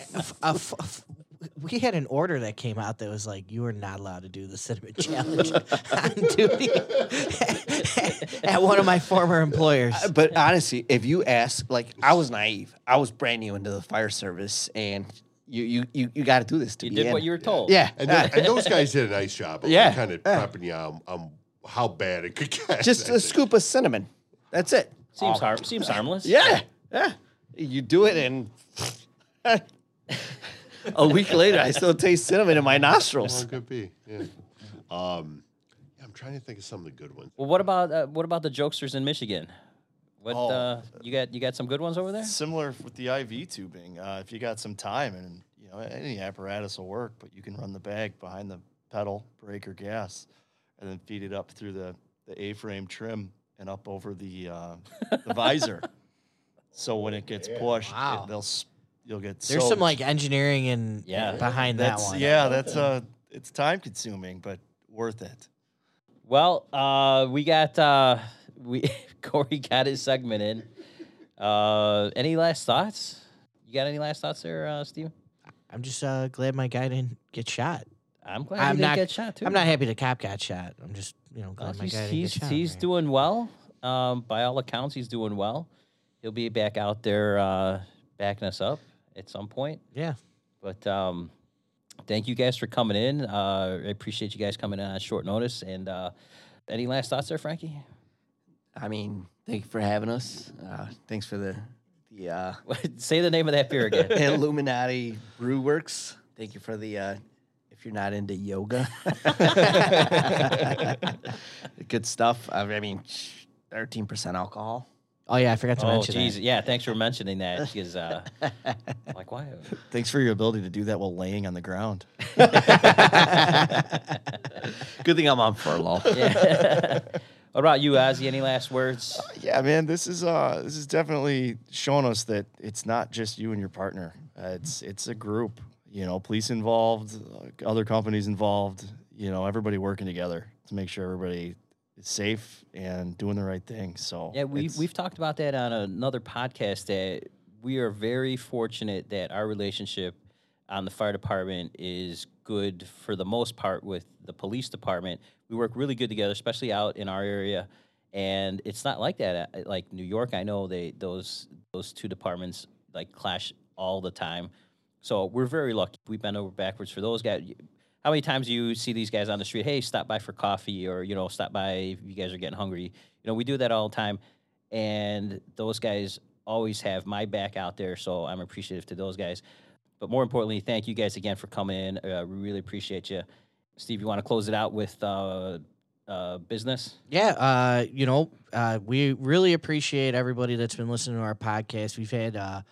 A f- f- we had an order that came out that was like, you are not allowed to do the cinnamon challenge on duty at one of my former employers. Uh, but honestly, if you ask, like, I was naive. I was brand new into the fire service, and you you you, you got to do this to You be did in. what you were told. Yeah, And, then, and those guys did a nice job of Yeah, kind of yeah. prepping you on, on how bad it could get. just a think. scoop of cinnamon. That's it. Seems har- seems harmless. Yeah, yeah. You do it, and a week later, I still taste cinnamon in my Well, nostrils. it could be. Yeah. Um, I'm trying to think of some of the good ones. Well, what about uh, what about the jokesters in Michigan? What Oh. uh, you got? You got some good ones over there? Similar with the IV tubing. Uh, if you got some time and you know any apparatus will work, but you can run the bag behind the pedal, brake, or gas, and then feed it up through the, the A-frame trim and up over the uh, the visor. So when it gets pushed, it- they'll s- you'll get. There's some soaked. like engineering and Yeah. behind that that's one. yeah, that's uh, it's time consuming, but worth it. Well, uh, we got uh, we Corey got his segment in. Uh, any last thoughts? You got any last thoughts there, uh, Steve? I'm just uh, glad my guy didn't get shot. I'm glad I'm he didn't not- get shot too. I'm not happy the cop got shot. I'm just you know Uh, my he's guy didn't he's, get shot. he's man. doing well. Um, by all accounts, he's doing well. He'll be back out there uh, backing us up at some point. Yeah. But um, thank you guys for coming in. Uh, I appreciate you guys coming in on short notice. And uh, any last thoughts there, Frankie? I mean, thank you for having us. Uh, thanks for the the uh, Say the name of that beer again. Illuminati Brew Works. Thank you for the. Uh, if you're not into yoga, good stuff. I mean, thirteen percent alcohol. Oh yeah, I forgot to oh, mention geez. that. Yeah, thanks for mentioning that. Because, uh, like, why? Thanks for your ability to do that while laying on the ground. Good thing I'm on furlough. Yeah. what about you, Ozzy? Any last words? Yeah, man, this is uh this is definitely showing us that it's not just you and your partner. Uh, it's it's a group. You know, police involved, other companies involved. You know, everybody working together to make sure everybody is safe and doing the right thing. So Yeah, we it's- we've talked about that on another podcast. That we are very fortunate that our relationship on the fire department is good for the most part with the police department. We work really good together, especially out in our area. And it's not like that. at- Like New York, I know they those those two departments like clash all the time. So we're very lucky. We bend over backwards for those guys. How many times do you see these guys on the street? Hey, stop by for coffee, or you know, stop by if you guys are getting hungry. You know, we do that all the time, and those guys always have my back out there. So I'm appreciative to those guys. But more importantly, thank you guys again for coming in. Uh, we really appreciate you. Steve, you want to close it out with uh, uh, business? Yeah, uh, you know, uh, we really appreciate everybody that's been listening to our podcast. We've had uh,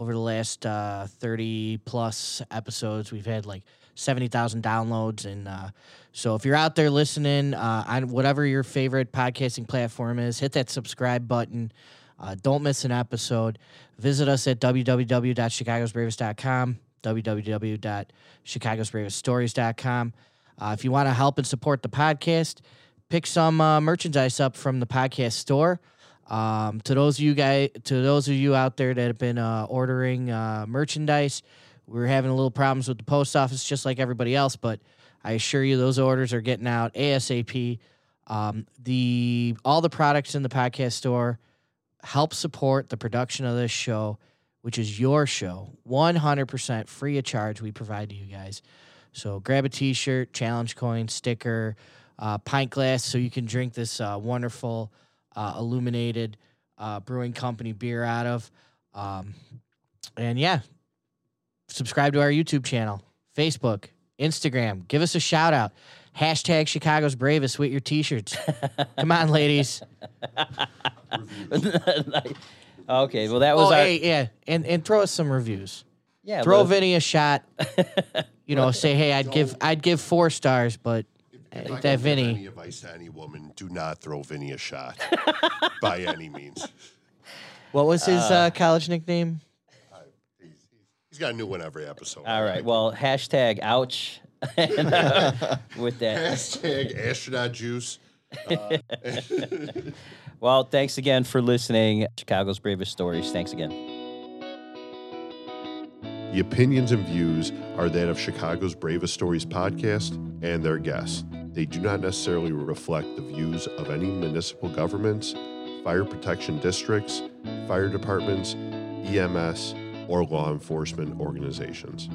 over the last uh, thirty plus episodes, we've had like seventy thousand downloads, and uh, so if you're out there listening uh, on whatever your favorite podcasting platform is, hit that subscribe button. Uh, don't miss an episode. Visit us at www.chicagosbravest.com, www.chicagosbraveststories.com. Uh, if you want to help and support the podcast, pick some uh, merchandise up from the podcast store. Um, to those of you guys, to those of you out there that have been uh, ordering uh, merchandise, we're having a little problems with the post office, just like everybody else. But I assure you, those orders are getting out asap. Um, the all the products in the podcast store help support the production of this show, which is your show, one hundred percent free of charge. We provide to you guys. So grab a T-shirt, challenge coin, sticker, uh, pint glass, so you can drink this uh, wonderful uh, illuminated uh, brewing company beer out of. Um, and yeah, subscribe to our YouTube channel, Facebook, Instagram. Give us a shout out. Hashtag Chicago's Bravest with your T-shirts. Come on, ladies. okay, well that was Oh, our hey, yeah, and and throw us some reviews. yeah. Throw well, Vinny a shot. You know, say, hey, I'd give I'd give four stars, but If I uh, that give Vinny. any advice to any woman, do not throw Vinny a shot by any means. What was his uh, college nickname? He's, he's got a new one every episode. All right. Well, hashtag ouch. And, uh, with that. Hashtag astronaut juice. Well, thanks again for listening. Chicago's Bravest Stories. Thanks again. The opinions and views are that of Chicago's Bravest Stories podcast and their guests. They do not necessarily reflect the views of any municipal governments, fire protection districts, fire departments, EMS, or law enforcement organizations.